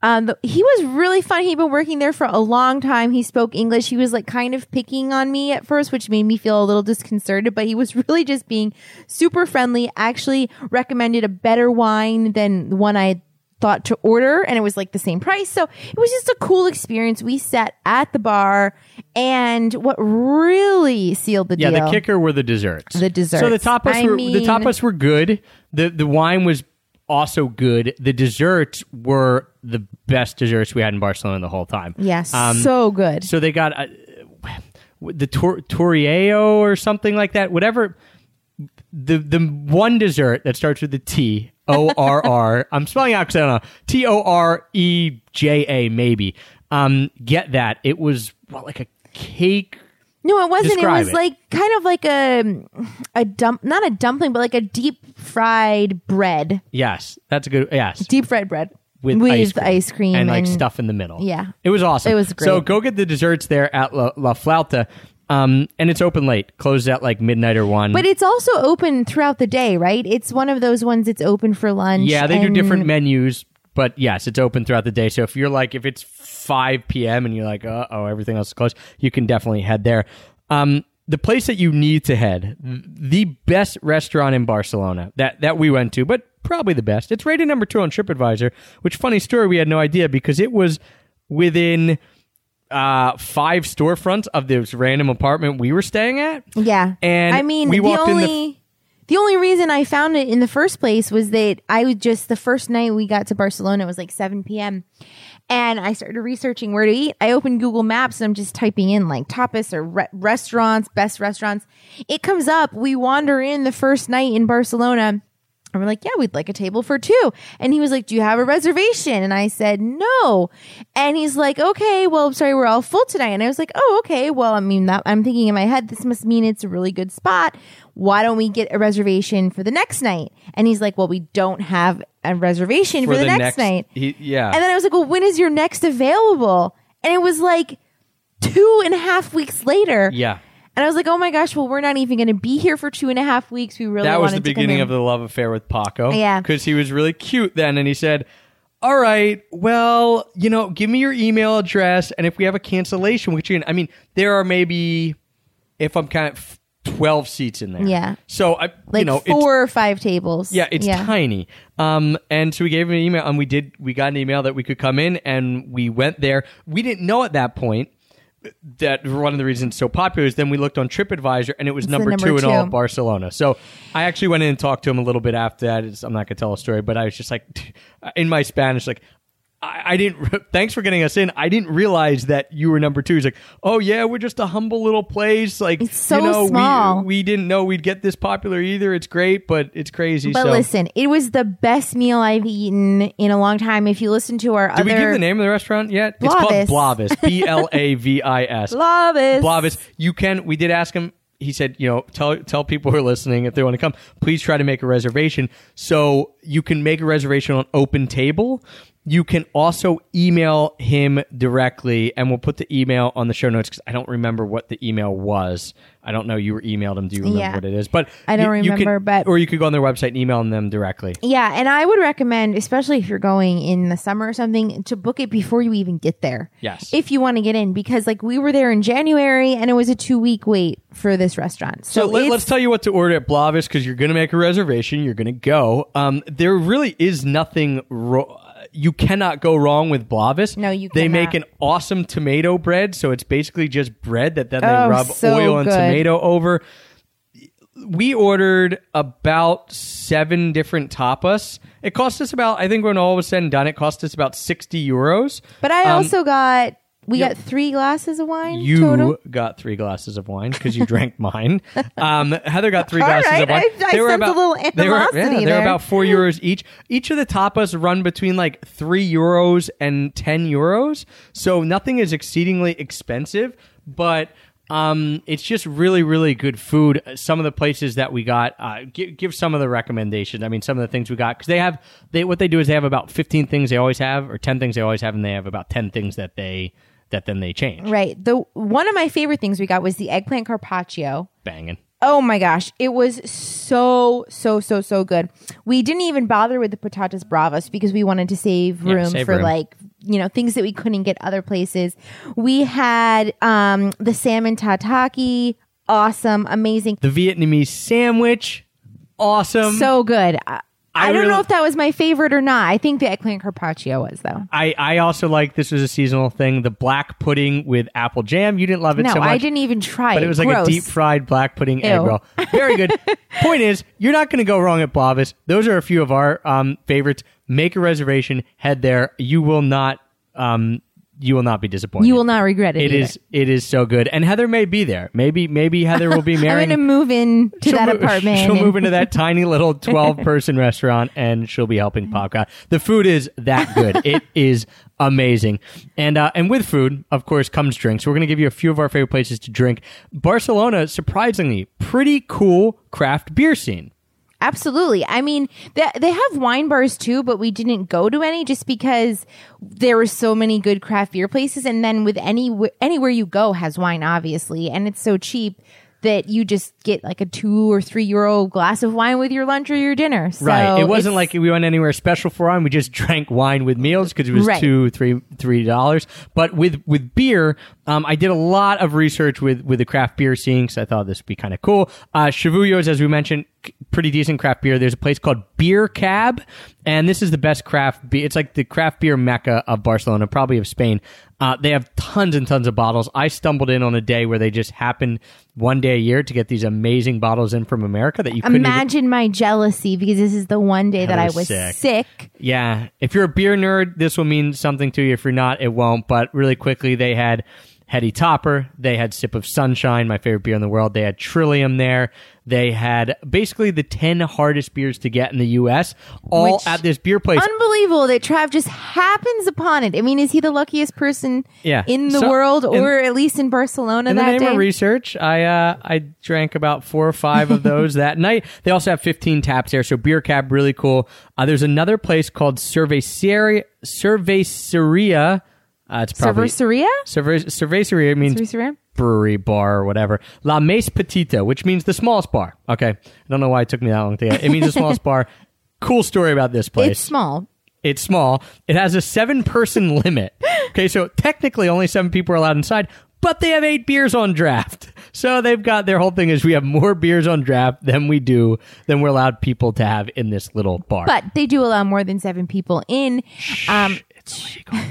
um the- he was really fun. He'd been working there for a long time. He spoke english. He was like kind of picking on me at first which made me feel a little disconcerted but he was *laughs* really just being super friendly. Actually recommended a better wine than the one i thought to order and it was like the same price so it was just a cool experience we sat at the bar and what really sealed the Yeah, deal Yeah, the kicker were the desserts. The desserts. So the tapas I were the mean- tapas were good. The the wine was also good. The desserts were the best desserts we had in Barcelona the whole time. Yes, Um, so good. So they got uh, the tor- or something like that. Whatever. The the one dessert that starts with the T O R R. I'm spelling out because I don't know. T O R E J A maybe. Um, get that? It was what, like a cake. No, it wasn't. Describe it was it. like kind of like a a dump, not a dumpling, but like a deep fried bread, Yes, that's a good. Yes, deep fried bread with, ice, cream cream and, like stuff in the middle. Yeah. it was awesome. It was So go get the desserts there at La, La Flauta, um, and it's open late. closed at like midnight or one. But it's also open throughout the day, right? It's one of those ones. that's open for lunch. yeah, they do different menus, but yes, it's open throughout the day. So if you're like, if it's five p.m. and you're like, uh oh, everything else is closed, you can definitely head there. Um, the place that you need to head, the best restaurant in Barcelona that that we went to, but probably the best. It's rated number two on TripAdvisor. Which funny story, we had no idea because it was within uh five storefronts of this random apartment we were staying at. Yeah, And I mean, we the walked in the- only the only reason I found it in the first place was that I was just the first night we got to Barcelona. It was like seven p.m. And I started researching where to eat. I opened Google Maps and I'm just typing in like tapas or re- restaurants, best restaurants. It comes up. We wander in the first night in Barcelona. And we're like, yeah, we'd like a table for two. And he was like, do you have a reservation? And I said, no. And he's like, okay, well, I'm sorry, we're all full tonight. And I was like, oh, okay. Well, I mean, that, I'm thinking in my head, this must mean it's a really good spot. Why don't we get a reservation for the next night? And he's like, well, we don't have a reservation for, the, next, night. he- yeah. And then I was like, well, when is your next available? And it was like two and a half weeks later. yeah. And I was like, oh my gosh, well, we're not even going to be here for two and a half weeks. We really that was the beginning of the love affair with Paco. Yeah. Because he was really cute then. And he said, All right, well, you know, give me your email address. And if we have a cancellation, which, you I mean, there are maybe, if I'm kind of 12 seats in there. Yeah. So, I, like you know, four or five tables. yeah, it's tiny. Um, and so we gave him an email, and we did. We got an email that we could come in, and we went there. We didn't know at that point that one of the reasons it's so popular is then we looked on TripAdvisor, and it was number, number two in all of Barcelona. So I actually went in and talked to him a little bit after that. It's, I'm not gonna tell a story, but I was just like, *laughs* in my Spanish, like. I, I didn't. *laughs* Thanks for getting us in. I didn't realize that you were number two. He's like, "Oh yeah, we're just a humble little place. Like, It's so you know, small. We, we didn't know we'd get this popular either. It's great, but it's crazy." But so. listen, it was the best meal I've eaten in a long time. If you listen to our other. Did we give the name of the restaurant yet? It's called Blavis. *laughs* B L A V I S. Blavis. Blavis. You can. We did ask him. He said, you know, tell tell people who are listening if they want to come, please try to make a reservation. So you can make a reservation on Open Table. You can also email him directly, and we'll put the email on the show notes because I don't remember what the email was. I don't know. You were emailed him. Do you remember Yeah. what it is? But I don't you- you can- remember, but- or you could go on their website and email them directly. Yeah, and I would recommend, especially if you're going in the summer or something, to book it before you even get there. Yes. If you want to get in, because like we were there in January and it was a two week wait for this restaurant. So, So let, us tell you what to order at Blavis because you're going to make a reservation. You're going to go. Um, there really is nothing. Ro- you cannot go wrong with Blavis. No, you They cannot. make an awesome tomato bread, so it's basically just bread that then they Oh, rub so oil and good. tomato over. We ordered about seven different tapas. It cost us about, I think, when all was said and done, it cost us about sixty euros. but I Um, also got we yeah. got three glasses of wine You total. got three glasses of wine because you drank *laughs* mine. Um, Heather got three glasses right, of wine. I- I sensed a little they were, yeah, they were about four euros each. Each of the tapas run between like three euros and ten euros, so nothing is exceedingly expensive, but. Um, it's just really, really good food. Some of the places that we got, uh, give, give some of the recommendations. I mean, some of the things we got because they have they what they do is they have about fifteen things they always have, or ten things they always have, and they have about ten things that they that then they change. Right. The one of my favorite things we got was the eggplant carpaccio. Banging. Oh my gosh, it was so so so so good. We didn't even bother with the patatas bravas because we wanted to save room save for room. like you know things that we couldn't get other places. We had um the salmon tataki, awesome, amazing, The Vietnamese sandwich, awesome. so good. I, I I don't really- know if that was my favorite or not. I think the eggplant carpaccio was though. I, I also like this was a seasonal thing. The black pudding with apple jam. You didn't love it No, so much. I didn't even try it. But it. it was like Gross. a deep fried black pudding egg roll. Very good. *laughs* Point is, you're not going to go wrong at Blavis. Those are a few of our um, favorites. Make a reservation. Head there. You will not. Um, you will not be disappointed. You will not regret it. It either. is. It is so good. And Heather may be there. Maybe. Maybe Heather will be *laughs* I'm marrying. going to move in to that mo- *laughs* apartment. She'll and- move into that *laughs* tiny little 12 person restaurant and she'll be helping Popcorn. The food is that good. it is amazing. And uh, and with food, of course, comes drinks. We're going to give you a few of our favorite places to drink. Barcelona, surprisingly, pretty cool craft beer scene. Absolutely. I mean, they, they have wine bars too, but we didn't go to any just because there were so many good craft beer places. And then with any anywhere you go has wine, obviously, and it's so cheap that you just get like a two or three euro glass of wine with your lunch or your dinner. So right. It wasn't like we went anywhere special for wine. We just drank wine with meals because it was Right. two, three, three dollars. But with with beer, um, I did a lot of research with with the craft beer scene because I thought this would be kind of cool. Uh, Chivuo's, as we mentioned, pretty decent craft beer. There's a place called Beer Cab, and this is the best craft beer. It's like the craft beer mecca of Barcelona, probably of Spain. Uh, they have tons and tons of bottles. I stumbled in on a day where they just happened one day a year to get these amazing bottles in from America that you couldn't even Imagine my jealousy because this is the one day that I was sick. sick. Yeah. If you're a beer nerd, this will mean something to you. If you're not, it won't. But really quickly, they had Heady Topper. They had Sip of Sunshine, my favorite beer in the world. They had Trillium there. They had basically the 10 hardest beers to get in the U.S., all Which- at this beer place. Unbelievable that Trav just happens upon it. I mean, is he the luckiest person Yeah. in the So- world, in- or at least in Barcelona in the name day? of research, I uh, I drank about four or five of those that *laughs* night. They also have 15 taps there, so beer cab really cool. Uh, there's another place called Cerveceria. Cerveceria. Uh, it's probably Cerveceria? Cerve- Cerveceria means Cerveceria? brewery bar or whatever. La Mesa Petita, which means the smallest bar. Okay, I don't know why it took me that long to get. It it means the smallest *laughs* bar. Cool story about this place. It's small. It's small. It has a seven person *laughs* limit. Okay, so technically only seven people are allowed inside, but they have eight beers on draft. So they've got their whole thing is we have more beers on draft than we do than we're allowed people to have in this little bar. But they do allow more than seven people in. Um, it's illegal.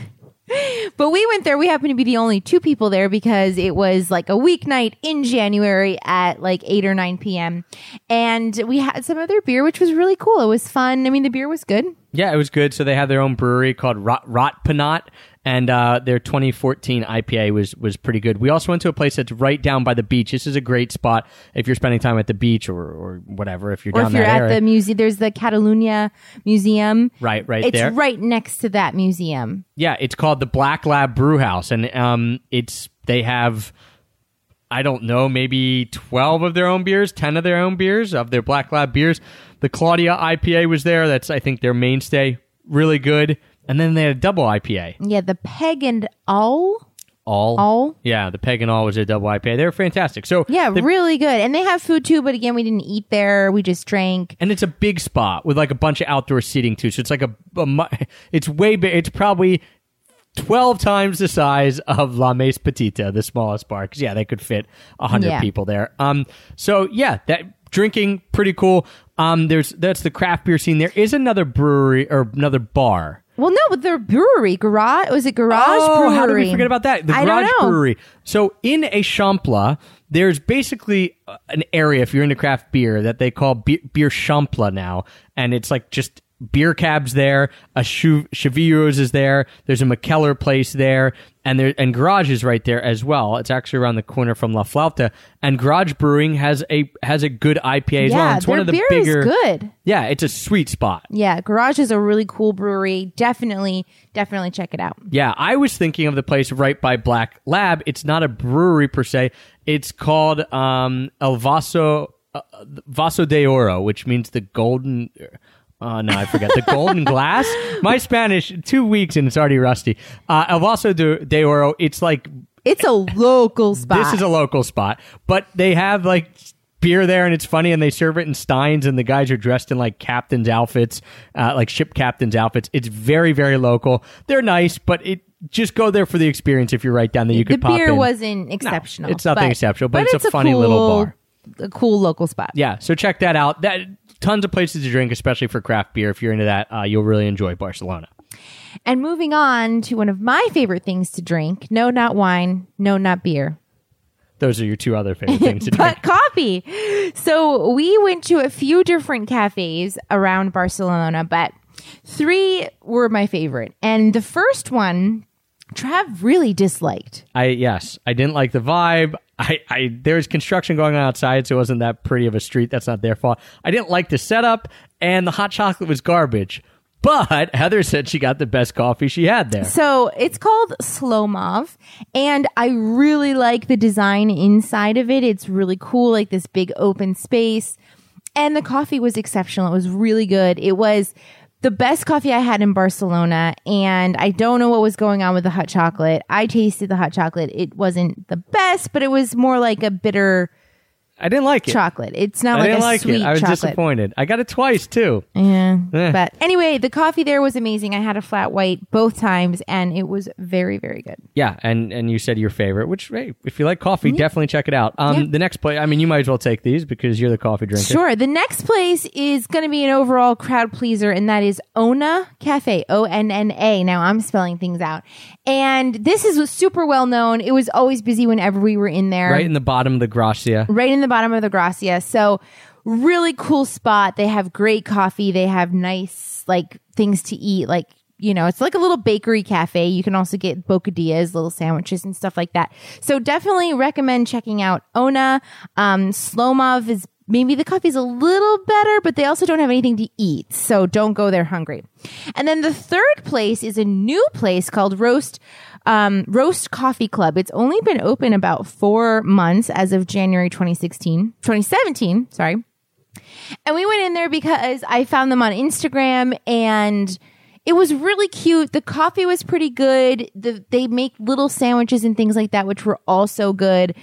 *laughs* but we went there. We happened to be the only two people there because it was like a weeknight in January at like 8 or 9 p.m. And we had some other beer, which was really cool. It was fun. I mean, the beer was good. Yeah, it was good. So they have their own brewery called Rot, Rotpanat, and uh, their 2014 IPA was was pretty good. We also went to a place that's right down by the beach. This is a great spot if you're spending time at the beach or, or whatever. If you're Or down if you're at area, the museum, there's the Catalunya Museum. right, right It's there. right next to that museum. Yeah, it's called the Black Lab Brew House, and um, it's they have. I don't know, maybe 12 of their own beers, 10 of their own beers, of their Black Lab beers. The Claudia IPA was there. That's, I think, their mainstay. Really good. And then they had a double IPA. Yeah, the Peg and All. All. All? Yeah, the Peg and All was a double IPA. They were fantastic. So, Yeah, they- really good. And they have food too, but again, we didn't eat there. We just drank. and it's a big spot with like a bunch of outdoor seating too. So it's like a, a mu- *laughs* it's way big. It's probably 12 times the size of La Mesa Petita, the smallest bar. Cause yeah, they could fit 100 Yeah. people there. Um, so yeah, that drinking pretty cool. Um, there's, that's the craft beer scene. There is another brewery or another bar. Well, no, but their brewery, garage was it garage oh, brewery? how did we forget about that? The I Garage. Brewery. So in Eixample, there's basically uh, an area if you're into craft beer that they call beer, beer Champla now, and it's like just beer cabs there. A Chivuo's is there. There's a Mikkeller place there, and there and Garage is right there as well. It's actually around the corner from La Flauta, and Garage Brewing has a has a good IPA as well. It's one of the beer bigger. good. Yeah, it's a sweet spot. Yeah, Garage is a really cool brewery. Definitely, definitely check it out. Yeah, I was thinking of the place right by Black Lab. It's not a brewery per se. It's called um, El Vaso uh, Vaso de Oro, which means the golden Oh no, I forget the Golden Glass. My Spanish two weeks and it's already rusty. Uh, El Vaso de, de Oro. It's like It's a local spot. *laughs* this is a local spot, but they have like beer there and it's funny and they serve it in steins and the guys are dressed in like captain's outfits, uh, like ship captain's outfits. It's very very local. They're nice, but it just go there for the experience. If you're right down there, you the could the beer wasn't exceptional. it's nothing but- exceptional, but it's a funny little bar. A cool local spot. Yeah, so check that out. That tons of places to drink, especially for craft beer. If you're into that, uh, you'll really enjoy Barcelona. And moving on to one of my favorite things to drink. No, not wine. No, not beer. Those are your two other favorite things to *laughs* drink. but *laughs* coffee. So we went to a few different cafes around Barcelona, but three were my favorite. And the first one, Trav really disliked. I yes, I didn't like the vibe. I, I there's construction going on outside, so it wasn't that pretty of a street. That's not their fault. I didn't like the setup, and the hot chocolate was garbage. But Heather said she got the best coffee she had there. So it's called SlowMov, and I really like the design inside of it. It's really cool, like this big open space. And the coffee was exceptional. It was really good. It was the best coffee I had in Barcelona, and I don't know what was going on with the hot chocolate. I tasted the hot chocolate. It wasn't the best, but it was more like a bitter I didn't like it. chocolate. It's not I like didn't a like sweet it. I was chocolate. disappointed. I got it twice too. Yeah. Eh. But anyway, the coffee there was amazing. I had a flat white both times, and it was very, very good. Yeah, and and you said your favorite, which hey, if you like coffee, definitely check it out. Um, Yeah. the next place, I mean, you might as well take these because you're the coffee drinker. Sure. The next place is going to be an overall crowd pleaser, and that is Onna Cafe. O N N A. Now I'm spelling things out. And this is super well known. It was always busy whenever we were in there. Right in the bottom of the Gracia. right in the bottom of the Gracia. So really cool spot. They have great coffee. They have nice like things to eat. Like you know, it's like a little bakery cafe. You can also get bocadillas, little sandwiches and stuff like that. So definitely recommend checking out Onna. Um, SlowMov is maybe the coffee's a little better, but they also don't have anything to eat. So don't go there hungry. And then the third place is a new place called Roast um, Roast Coffee Club. It's only been open about four months as of January 2016, 2017, sorry. And we went in there because I found them on Instagram and it was really cute. The coffee was pretty good. The, they make little sandwiches and things like that, which were also good.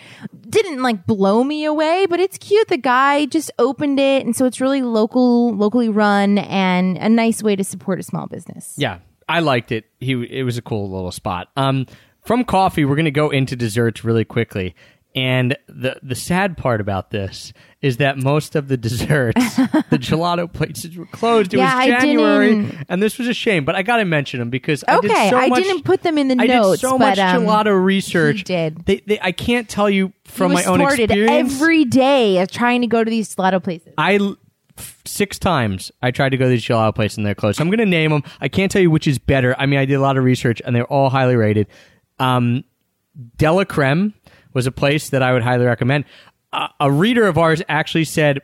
Didn't like blow me away, but it's cute. The guy just opened it. And so it's really local, locally run and a nice way to support a small business. Yeah, I liked it. He it was a cool little spot. Um, from coffee, we're gonna go into desserts really quickly. And the the sad part about this is that most of the desserts, *laughs* the gelato places were closed. It Yeah, I was January, and this was a shame. But I got to mention them because I did Okay, so I much, didn't put them in the I notes, did so but, much um, gelato research. did. They, they, I can't tell you from my own experience. every day of trying to go to these gelato places. I six times I tried to go to these gelato places and they're closed. So I'm going to name them. I can't tell you which is better. I mean, I did a lot of research and they're all highly rated. Um, DelaCrem was a place that I would highly recommend. Uh, a reader of ours actually said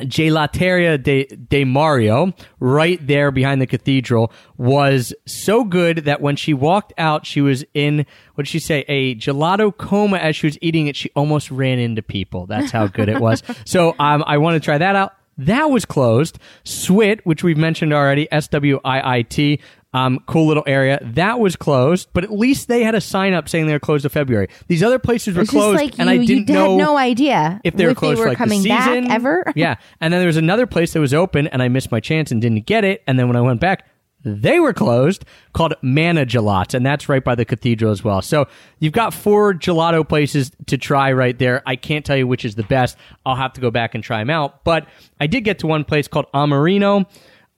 Gelateria de, de Mario, right there behind the cathedral, was so good that when she walked out, she was in, what did she say, a gelato coma as she was eating it. She almost ran into people. That's how good it was. *laughs* So um, I want to try that out. That was closed. Swiit, which we've mentioned already, S W I I T, um, cool little area. That was closed, but at least they had a sign up saying they were closed to February. These other places were closed, like and you, I didn't you know had no idea if they were closed for like coming the season back ever. *laughs* yeah, and then there was another place that was open, and I missed my chance and didn't get it. And then when I went back, they were closed, called Mana Gelat, and that's right by the cathedral as well. So you've got four gelato places to try right there. I can't tell you which is the best. I'll have to go back and try them out. But I did get to one place called Amorino,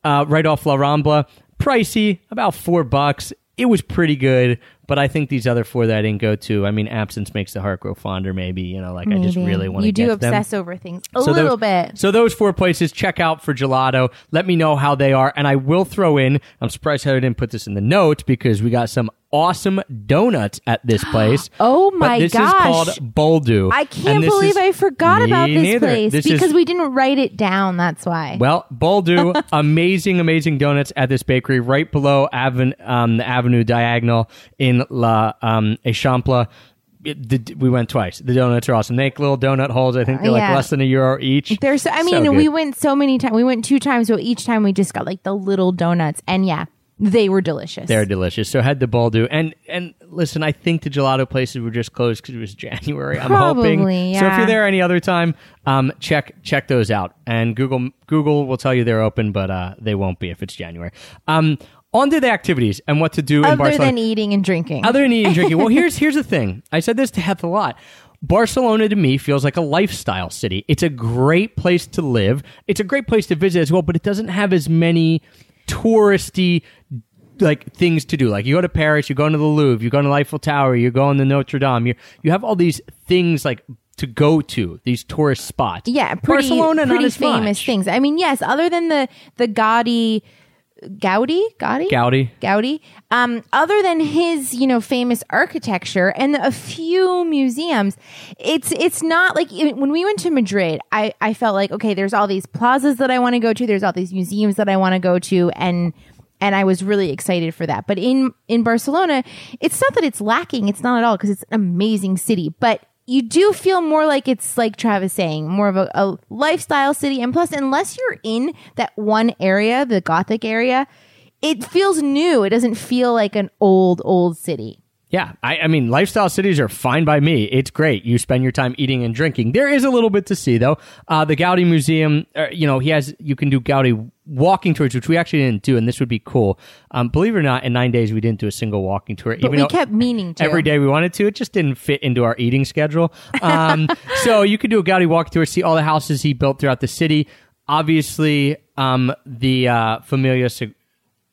uh, right off La Rambla. Pricey, about four bucks. It was pretty good, but I think these other four that I didn't go to. I mean, absence makes the heart grow fonder. Maybe you know, like I just really want to You get do them. obsess over things a So little those, bit. So those four places, check out for gelato. Let me know how they are, and I will throw in. I'm surprised Heather didn't put this in the note because we got some awesome donuts at this *gasps* place. Oh But my this gosh. is called Boldu. I can't this believe is- I forgot Me about this neither. place This because is- we didn't write it down. That's why. well, Boldu, *laughs* amazing, amazing donuts at this bakery right below Aven, um, the Avenue Diagonal in La um, Eixample. it- the, we went twice. The donuts are awesome. They make little donut holes. I think they're Yeah. like less than a euro each. There's, I So mean, good. we went so many times. We went two times, but each time we just got like the little donuts, and yeah, they were delicious. They're delicious. So had to Boldu and and listen. I think the gelato places were just closed because it was January. I'm hoping. Probably, So if you're there any other time, um, check check those out. And Google Google will tell you they're open, but uh, they won't be if it's January. Um, on to the activities and what to do in Barcelona. Other than eating and drinking. Other than eating and drinking. Well, *laughs* here's here's the thing. I said this to Heth a lot. Barcelona to me feels like a lifestyle city. It's a great place to live. It's a great place to visit as well, but it doesn't have as many touristy like things to do. Like you go to Paris, you go into the Louvre, you go to the Eiffel Tower, you go into Notre Dame. You you have all these things like to go to these tourist spots. yeah, pretty, Barcelona pretty famous much. things. I mean, yes, other than the the Gaudi, Gaudi, Gaudi, Gaudi. Gaudi. Um, other than his, you know, famous architecture and a few museums, it's it's not like when we went to Madrid. I I felt like okay, there's all these plazas that I want to go to. There's all these museums that I want to go to, and and I was really excited for that. But in in Barcelona, it's not that it's lacking. It's not at all because it's an amazing city, but. You do feel more like it's like Travis saying, more of a, a lifestyle city. And plus, unless you're in that one area, the Gothic area, it feels new. It doesn't feel like an old, old city. Yeah, I, I mean, lifestyle cities are fine by me. It's great. You spend your time eating and drinking. There is a little bit to see, though. Uh, the Gaudi Museum, uh, you know, he has, you can do Gaudi walking tours, which we actually didn't do, and this would be cool. Um, believe it or not, in nine days, we didn't do a single walking tour. But we kept meaning to. Every day we wanted to, it just didn't fit into our eating schedule. Um, *laughs* so you could do a Gaudi walk tour, see all the houses he built throughout the city. Obviously, um, the uh, Familia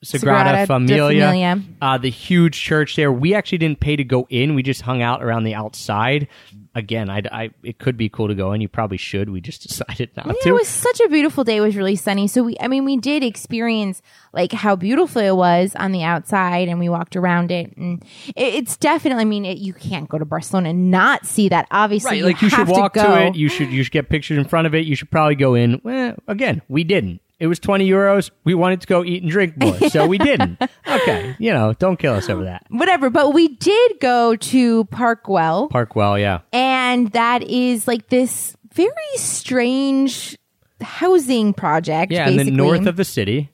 Sagrada, Sagrada Familia, Familia. Uh, the huge church there. We actually didn't pay to go in. We just hung out around the outside. Again, I, I it could be cool to go in. You probably should. We just *laughs* decided not Yeah, to. it was such a beautiful day. It was really sunny. So we, I mean, we did experience like how beautiful it was on the outside, and we walked around it, and it, it's definitely. I mean, it, you can't go to Barcelona and not see that. Obviously, right, like you should walk to, to, it. You should you should get pictures in front of it. You should probably go in. Well, again, we didn't. It was twenty euros. We wanted to go eat and drink more, so we *laughs* didn't. Okay, you know, don't kill us over that. Whatever, but we did go to Park Güell. Parkwell, yeah. and that is like this very strange housing project. Yeah, in the north of the city.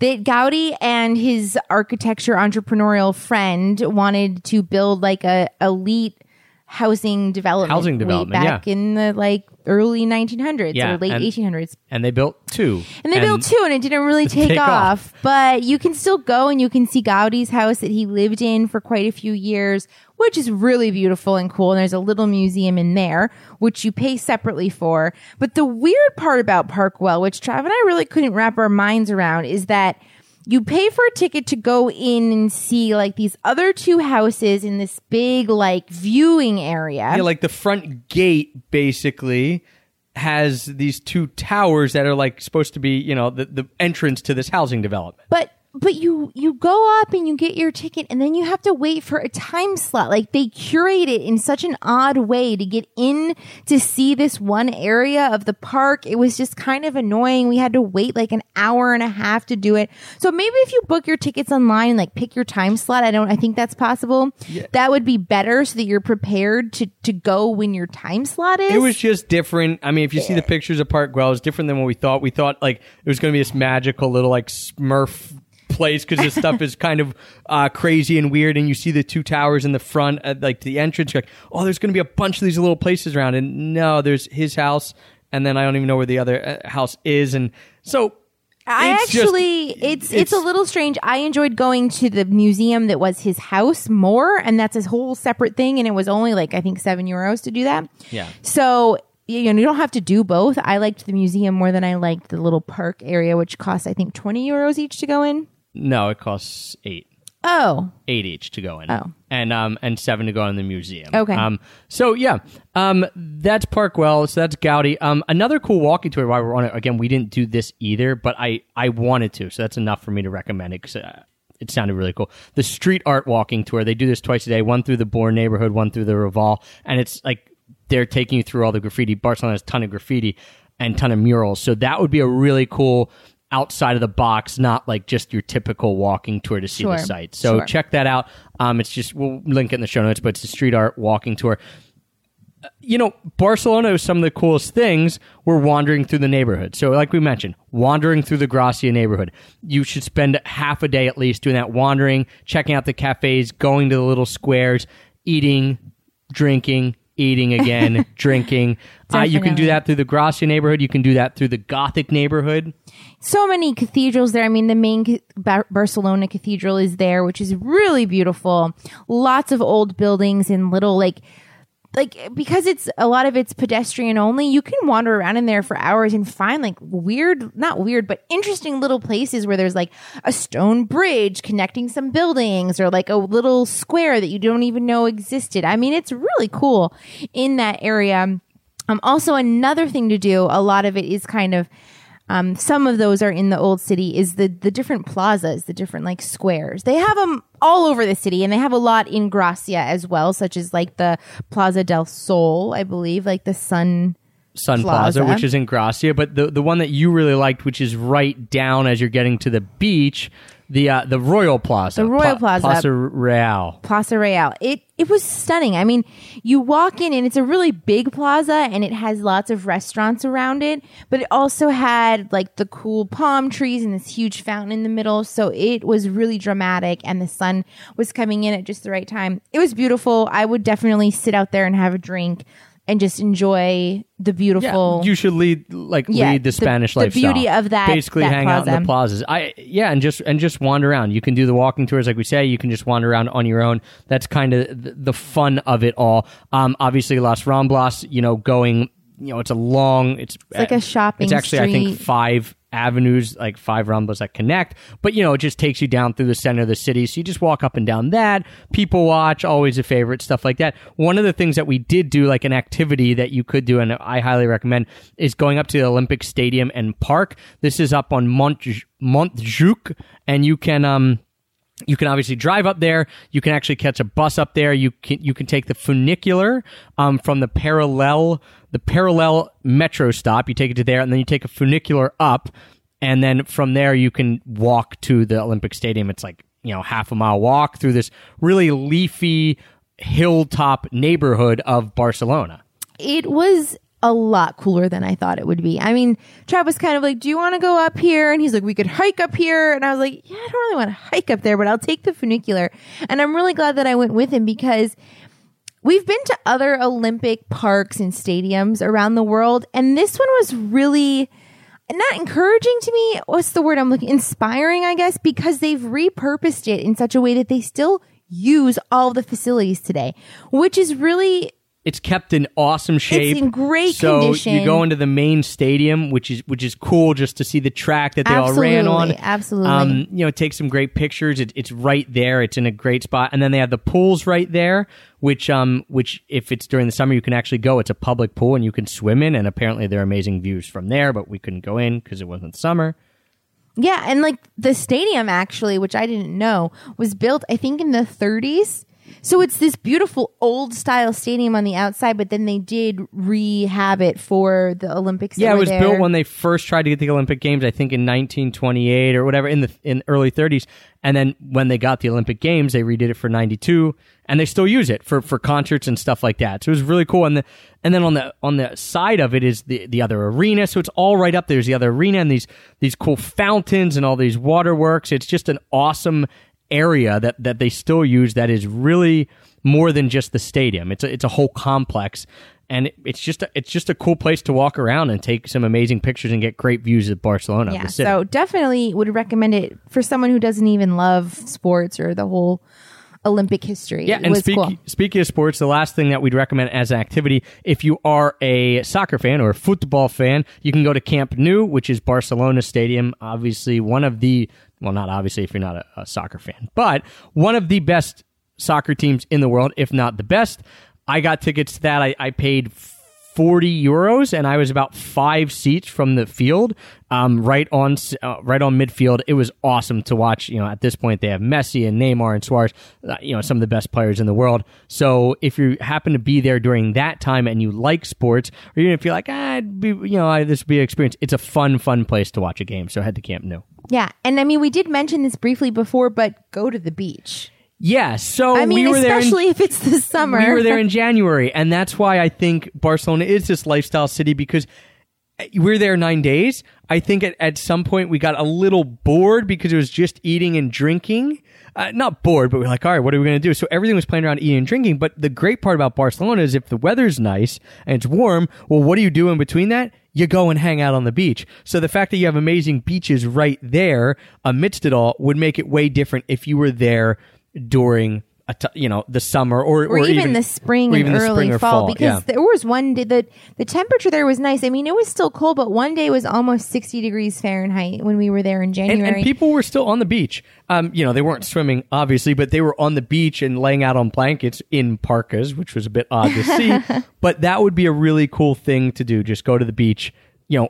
that Gaudi and his architecture entrepreneurial friend wanted to build like a elite housing development Housing development, back in the like early 1900s Yeah, or late and- 1800s And they built two. and they built two and it didn't really *laughs* take, take off. off. But you can still go and you can see Gaudi's house that he lived in for quite a few years, which is really beautiful and cool. And there's a little museum in there, which you pay separately for. But the weird part about Park Güell, which Trav and I really couldn't wrap our minds around, is that you pay for a ticket to go in and see like these other two houses in this big like viewing area. Yeah, like the front gate basically has these two towers that are like supposed to be, you know, the, the entrance to this housing development. but but you you go up and you get your ticket and then you have to wait for a time slot. Like they curate it in such an odd way to get in to see this one area of the park. It was just kind of annoying. We had to wait like an hour and a half to do it. So maybe if you book your tickets online and like pick your time slot. I don't i think that's possible. That would be better so that you're prepared to to go when your time slot is. It was just different. I mean, if you see the pictures of Park Güell, it's different than what we thought. We thought like it was going to be this magical little like Smurf place because this stuff is kind of uh, crazy and weird. And you see the two towers in the front, at, like the entrance. You're like, oh, there's going to be a bunch of these little places around. And no, there's his house, and then I don't even know where the other uh, house is. And so I it's just- actually, it's, it's a little strange. I enjoyed going to the museum that was his house more, and that's his whole separate thing. And it was only like I think seven euros to do that. Yeah. So you know you don't have to do both. I liked the museum more than I liked the little park area, which cost I think twenty euros each to go in. No, it costs eight. Oh, eight each to go in. Oh. And um and seven to go in the museum. Okay. Um so yeah. Um that's Park Güell, so that's Gaudi. Um another cool walking tour while we're on it. Again, we didn't do this either, but I I wanted to, so that's enough for me to recommend it cuz uh, it sounded really cool. The street art walking tour, they do this twice a day, one through the Born neighborhood, one through the Raval, and it's like they're taking you through all the graffiti. Barcelona has a ton of graffiti and ton of murals. So that would be a really cool outside of the box, not like just your typical walking tour to see Sure, the site. So sure. check that out. Um, it's just we'll link it in the show notes, but it's a street art walking tour. Uh, You know, Barcelona, is some of the coolest things We're wandering through the neighborhood. So, like we mentioned, wandering through the Gracia neighborhood. You should spend half a day at least doing that wandering, checking out the cafes, going to the little squares, eating, drinking, eating again, *laughs* drinking. Uh, you can do that through the Gracia neighborhood. You can do that through the Gothic neighborhood. So many cathedrals there. I mean, the main Bar- Barcelona cathedral is there, which is really beautiful. Lots of old buildings and little like like because it's a lot of it's pedestrian only you can wander around in there for hours and find like weird not weird but interesting little places where there's like a stone bridge connecting some buildings or like a little square that you don't even know existed i mean it's really cool in that area um also another thing to do a lot of it is kind of um, some of those are in the old city is the the different plazas the different like squares they have them all over the city and they have a lot in gracia as well such as like the plaza del sol i believe like the sun Sun Plaza, Plaza. which is in Gracia, but the the one that you really liked, which is right down as you're getting to the beach, the uh, the Royal Plaza, The Royal Plaza. Plaza Real. Plaza Real. It it was stunning. I mean, you walk in and it's a really big plaza and it has lots of restaurants around it, but it also had like the cool palm trees and this huge fountain in the middle. So it was really dramatic and the sun was coming in at just the right time. It was beautiful. I would definitely sit out there and have a drink and just enjoy the beautiful you should lead like Yeah, lead the the- Spanish the lifestyle. beauty of that- basically that hang out in the plaza. plazas. I yeah, and just and just wander around. You can do the walking tours, like we say. You can just wander around on your own. That's kind of the, the fun of it all. Um, obviously Las Ramblas. You know, going. You know, it's a long. It's, like a shopping It's actually I think five avenues, like five Ramblas that connect. But you know, it just takes you down through the center of the city. So you just walk up and down that. People watch, always a favorite, stuff like that. One of the things that we did do, like an activity that you could do, and I highly recommend, is going up to the Olympic Stadium and Park. This is up on Mont Montjuic, and you can um you can obviously drive up there. You can actually catch a bus up there. You can you can take the funicular um, from the parallel the parallel metro stop. You take it to there, and then you take a funicular up, and then from there you can walk to the Olympic Stadium. It's like you know half a mile walk through this really leafy hilltop neighborhood of Barcelona. it was a lot cooler than I thought it would be. I mean, Trav was kind of like, "Do you want to go up here?" And he's like, "We could hike up here." And I was like, "Yeah, I don't really want to hike up there, but I'll take the funicular." And I'm really glad that I went with him because we've been to other Olympic parks and stadiums around the world, and this one was really not encouraging to me. What's the word I'm looking? Inspiring, I guess, because they've repurposed it in such a way that they still use all the facilities today, which is really It's kept in awesome shape. It's in great so condition. you go into the main stadium, which is which is cool just to see the track that they all ran on. Absolutely, absolutely. Um, you know, take some great pictures. It, it's right there. It's in a great spot, and then they have the pools right there. Which um, which if it's during the summer, you can actually go. It's a public pool, and you can swim in. And apparently, there are amazing views from there. But we couldn't go in because it wasn't summer. Yeah, and like the stadium actually, which I didn't know, was built I think in the 30s. So it's this beautiful old style stadium on the outside, but then they did rehab it for the Olympics. Yeah, it was there. built when they first tried to get the Olympic Games. I think in 1928 or whatever in the in early 30s, and then when they got the Olympic Games, they redid it for 92, and they still use it for for concerts and stuff like that. So it was really cool. And the and then on the on the side of it is the the other arena. So it's all right up there. There's the other arena and these these cool fountains and all these waterworks. It's just an awesome area that that they still use. That is really more than just the stadium. It's a, it's a whole complex and it- it's just a, it's just a cool place to walk around and take some amazing pictures and get great views of Barcelona. Yeah, the city. so definitely would recommend it for someone who doesn't even love sports or the whole Olympic history. yeah, and speak, cool. speaking of sports, the last thing that we'd recommend as an activity, if you are a soccer fan or a football fan, you can go to Camp Nou, which is Barcelona Stadium. Obviously, one of the well, not obviously if you're not a, a soccer fan, but one of the best soccer teams in the world, if not the best. I got tickets to that. I, I paid 40 euros and I was about five seats from the field, um, right on, uh, right on midfield. It was awesome to watch. You know, at this point they have Messi and Neymar and Suarez, uh, you know, some of the best players in the world. So if you happen to be there during that time and you like sports, or even if you're like, ah, be, you know, I, this would be an experience. It's a fun, fun place to watch a game. So head to Camp Nou. Yeah, and I mean, we did mention this briefly before, but go to the beach. Yeah. So I mean, we were there. in- especially if it's the summer. We were there in *laughs* January, and that's why I think Barcelona is this lifestyle city because we were there nine days. I think at, at some point we got a little bored because it was just eating and drinking. Uh, not bored, but we're like, all right, what are we going to do? So everything was playing around eating and drinking. But the great part about Barcelona is if the weather's nice and it's warm, well, what do you do in between that? You go and hang out on the beach. So the fact that you have amazing beaches right there amidst it all would make it way different if you were there during a t- you know the summer or, or, even, the spring or and even the early spring or fall, because yeah. there was one day that the temperature there was nice. I mean, it was still cold, but one day was almost 60 degrees Fahrenheit when we were there in and, January. and people were still on the beach. Um, you know, they weren't swimming, obviously, but they were on the beach and laying out on blankets in parkas, which was a bit odd to see. *laughs* but that would be a really cool thing to do. Just go to the beach, you know,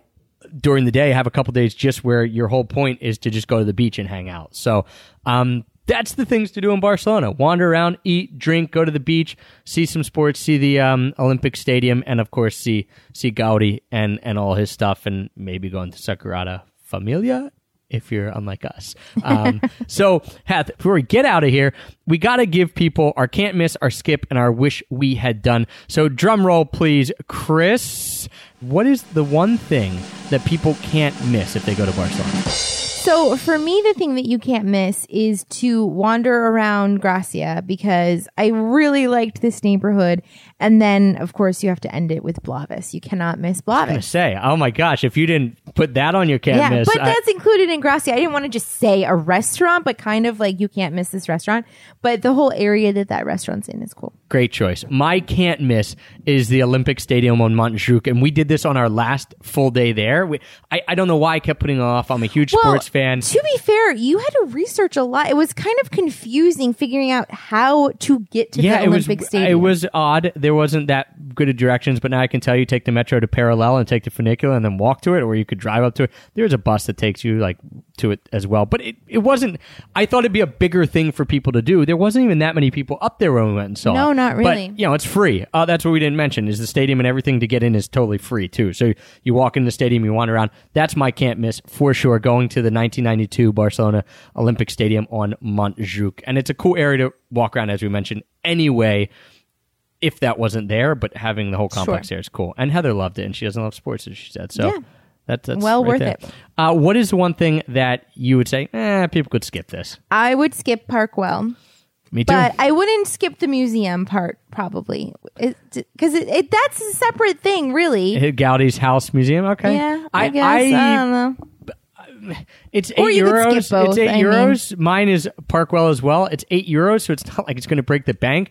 during the day, have a couple days just where your whole point is to just go to the beach and hang out. So, um, that's the things to do in Barcelona. Wander around, eat, drink, go to the beach, see some sports, see the um, Olympic Stadium, and of course see see Gaudi and and all his stuff, and maybe go into Sagrada Familia if you're unlike us. Um, *laughs* so, Hath, before we get out of here, we got to give people our can't miss, our skip, and our wish we had done. So, drum roll, please, Chris. What is the one thing that people can't miss if they go to Barcelona? So for me, the thing that you can't miss is to wander around Gracia because I really liked this neighborhood. And then, of course, you have to end it with Blavis. You cannot miss I Blavis. say, oh my gosh, if you didn't put that on your can't Yeah, miss, but I- that's included in Gracia. I didn't want to just say a restaurant, but kind of like you can't miss this restaurant. But the whole area that that restaurant's in is cool. Great choice. My can't miss is the Olympic Stadium on Montjuic, and we did this on our last full day there. We, I, I don't know why I kept putting it off. I'm a huge sports fan. To be fair, you had to research a lot. It was kind of confusing figuring out how to get to yeah, the it was Olympic Stadium. it was odd. There wasn't that good of directions, but now I can tell you take the metro to Parallel and take the funicular and then walk to it, or you could drive up to it. There's a bus that takes you like to it as well, but it, it wasn't. I thought it'd be a bigger thing for people to do. There wasn't even that many people up there when we went and saw. No, it. not But, really. you know, it's free. Uh, that's what we didn't mention is the stadium and everything to get in is totally free too. So you walk in the stadium, you wander around. That's my can't miss for sure. Going to the 1992 Barcelona Olympic Stadium on Montjuic, and it's a cool area to walk around, as we mentioned. Anyway, if that wasn't there, but having the whole complex Sure. there is cool. And Heather loved it, and she doesn't love sports, as she said. So. Yeah. That, that's Well right worth there. it. Uh, what is one thing that you would say? Eh, people could skip this. I would skip Park Güell. Me too. But I wouldn't skip the museum part, probably, because it, it, that's a separate thing, really. Gaudi's House Museum. Okay. yeah, I, guess I, don't know. It's eight euros. both, It's eight I mean. euros. Mine is Park Güell as well. It's eight euros, so it's not like it's going to break the bank.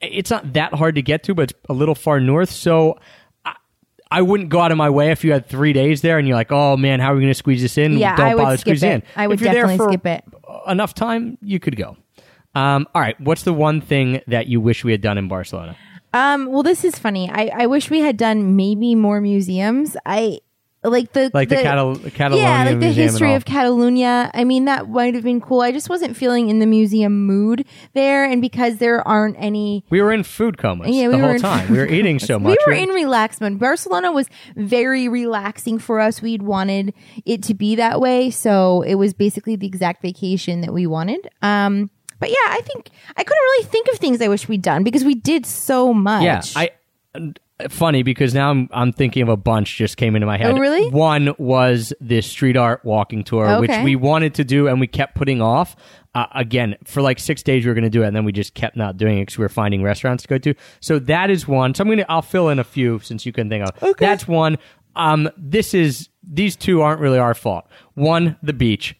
It's not that hard to get to, but it's a little far north. So I, wouldn't go out of my way if you had three days there and you're like, oh man, how are we going to squeeze this in? Yeah, Don't I would bother skip squeezing it. in. I would if you're there for skip it. Enough time, you could go. Um, all right. What's the one thing that you wish we had done in Barcelona? Um, well, this is funny. I, I wish we had done maybe more museums. I like the Like the, the Catal- Catalonia yeah, like the Museum history of Catalunya. I mean, that might have been cool. I just wasn't feeling in the museum mood there, and because there aren't any We were in food comas Yeah, we the whole in- time. We were eating so much. We were in relaxed mode. Barcelona was very relaxing for us. We'd wanted it to be that way, so it was basically the exact vacation that we wanted. Um, but yeah, I think I couldn't really think of things I wish we'd done because we did so much. Yeah, I. Funny because now I'm I'm thinking of a bunch just came into my head. Oh, really? One was this street art walking tour, which we wanted to do and we kept putting off. Uh, again, for like six days we were going to do it, and then we just kept not doing it because we were finding restaurants to go to. So that is one. So I'm gonna I'll fill in a few since you can think of. Okay. That's one. Um, this is these two aren't really our fault. One, the beach.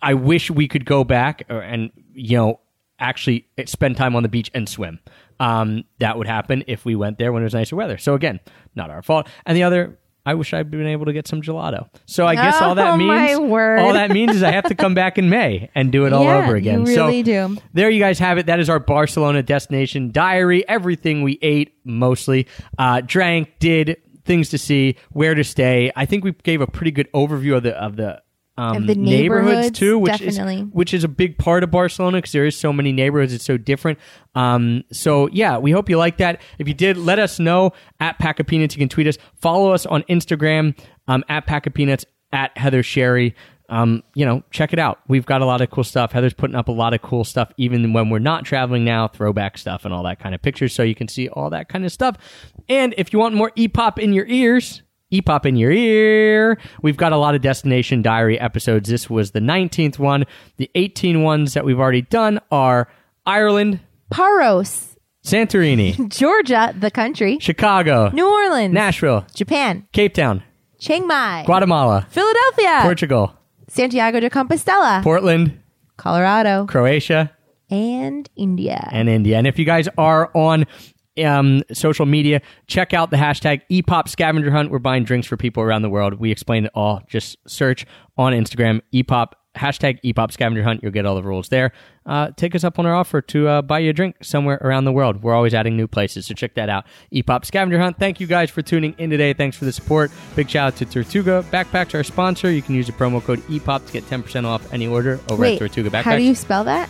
I wish we could go back or, and you know actually spend time on the beach and swim. Um, that would happen if we went there when it was nicer weather. So again, not our fault. And the other, I wish I'd been able to get some gelato. So I guess all that Oh, means all that means is I have to come back in May and do it all Yeah, over again. you really so do. there you guys have it. That is our Barcelona destination diary. Everything we ate, mostly, uh, drank, did, things to see, where to stay. I think we gave a pretty good overview of the of the. Um, the neighborhoods neighborhoods, too, which definitely. is which is a big part of Barcelona because there is so many neighborhoods. It's so different. Um, so yeah, we hope you like that. If you did, let us know at Pack of Peanuts. You can tweet us, follow us on Instagram um, at Pack of Peanuts at Heather Sherry. Um, you know, check it out. We've got a lot of cool stuff. Heather's putting up a lot of cool stuff, even when we're not traveling now, throwback stuff and all that kind of pictures, so you can see all that kind of stuff. And if you want more E-pop in your ears, E-pop in your ear. We've got a lot of Destination Diary episodes. This was the 19th one. The 18 ones that we've already done are Ireland, Paros, Santorini, *laughs* Georgia, the country, Chicago, New Orleans, Nashville, Japan, Cape Town, Chiang Mai, Guatemala, Philadelphia, Portugal, Santiago de Compostela, Portland, Colorado, Croatia, and India. and India. And if you guys are on um, social media, check out the hashtag EPOP scavenger hunt. We're buying drinks for people around the world. We explain it all. Just search on Instagram EPOP hashtag EPOP scavenger hunt. You'll get all the rules there. Uh, take us up on our offer to uh, buy you a drink somewhere around the world. We're always adding new places, so check that out. EPOP scavenger hunt. Thank you guys for tuning in today. Thanks for the support. Big shout out to Tortuga Backpacks, our sponsor. You can use the promo code EPOP to get 10% off any order over Wait, at Tortuga Backpacks. how do you spell that?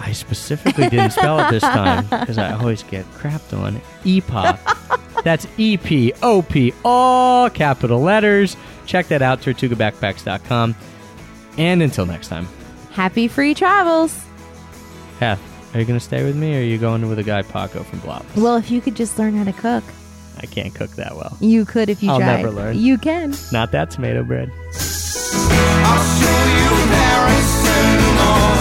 I specifically didn't spell it this time *laughs* because I always get crapped on. EPOP. That's E P O P, all capital letters. Check that out, tortugabackpacks.com. And until next time, Happy free travels. Heth, are you going to stay with me or are you going with a guy Paco from Blob? Well, if you could just learn how to cook, I can't cook that well. you could if you I'll tried. never learn. You can. Not that tomato bread. I'll show you Paris,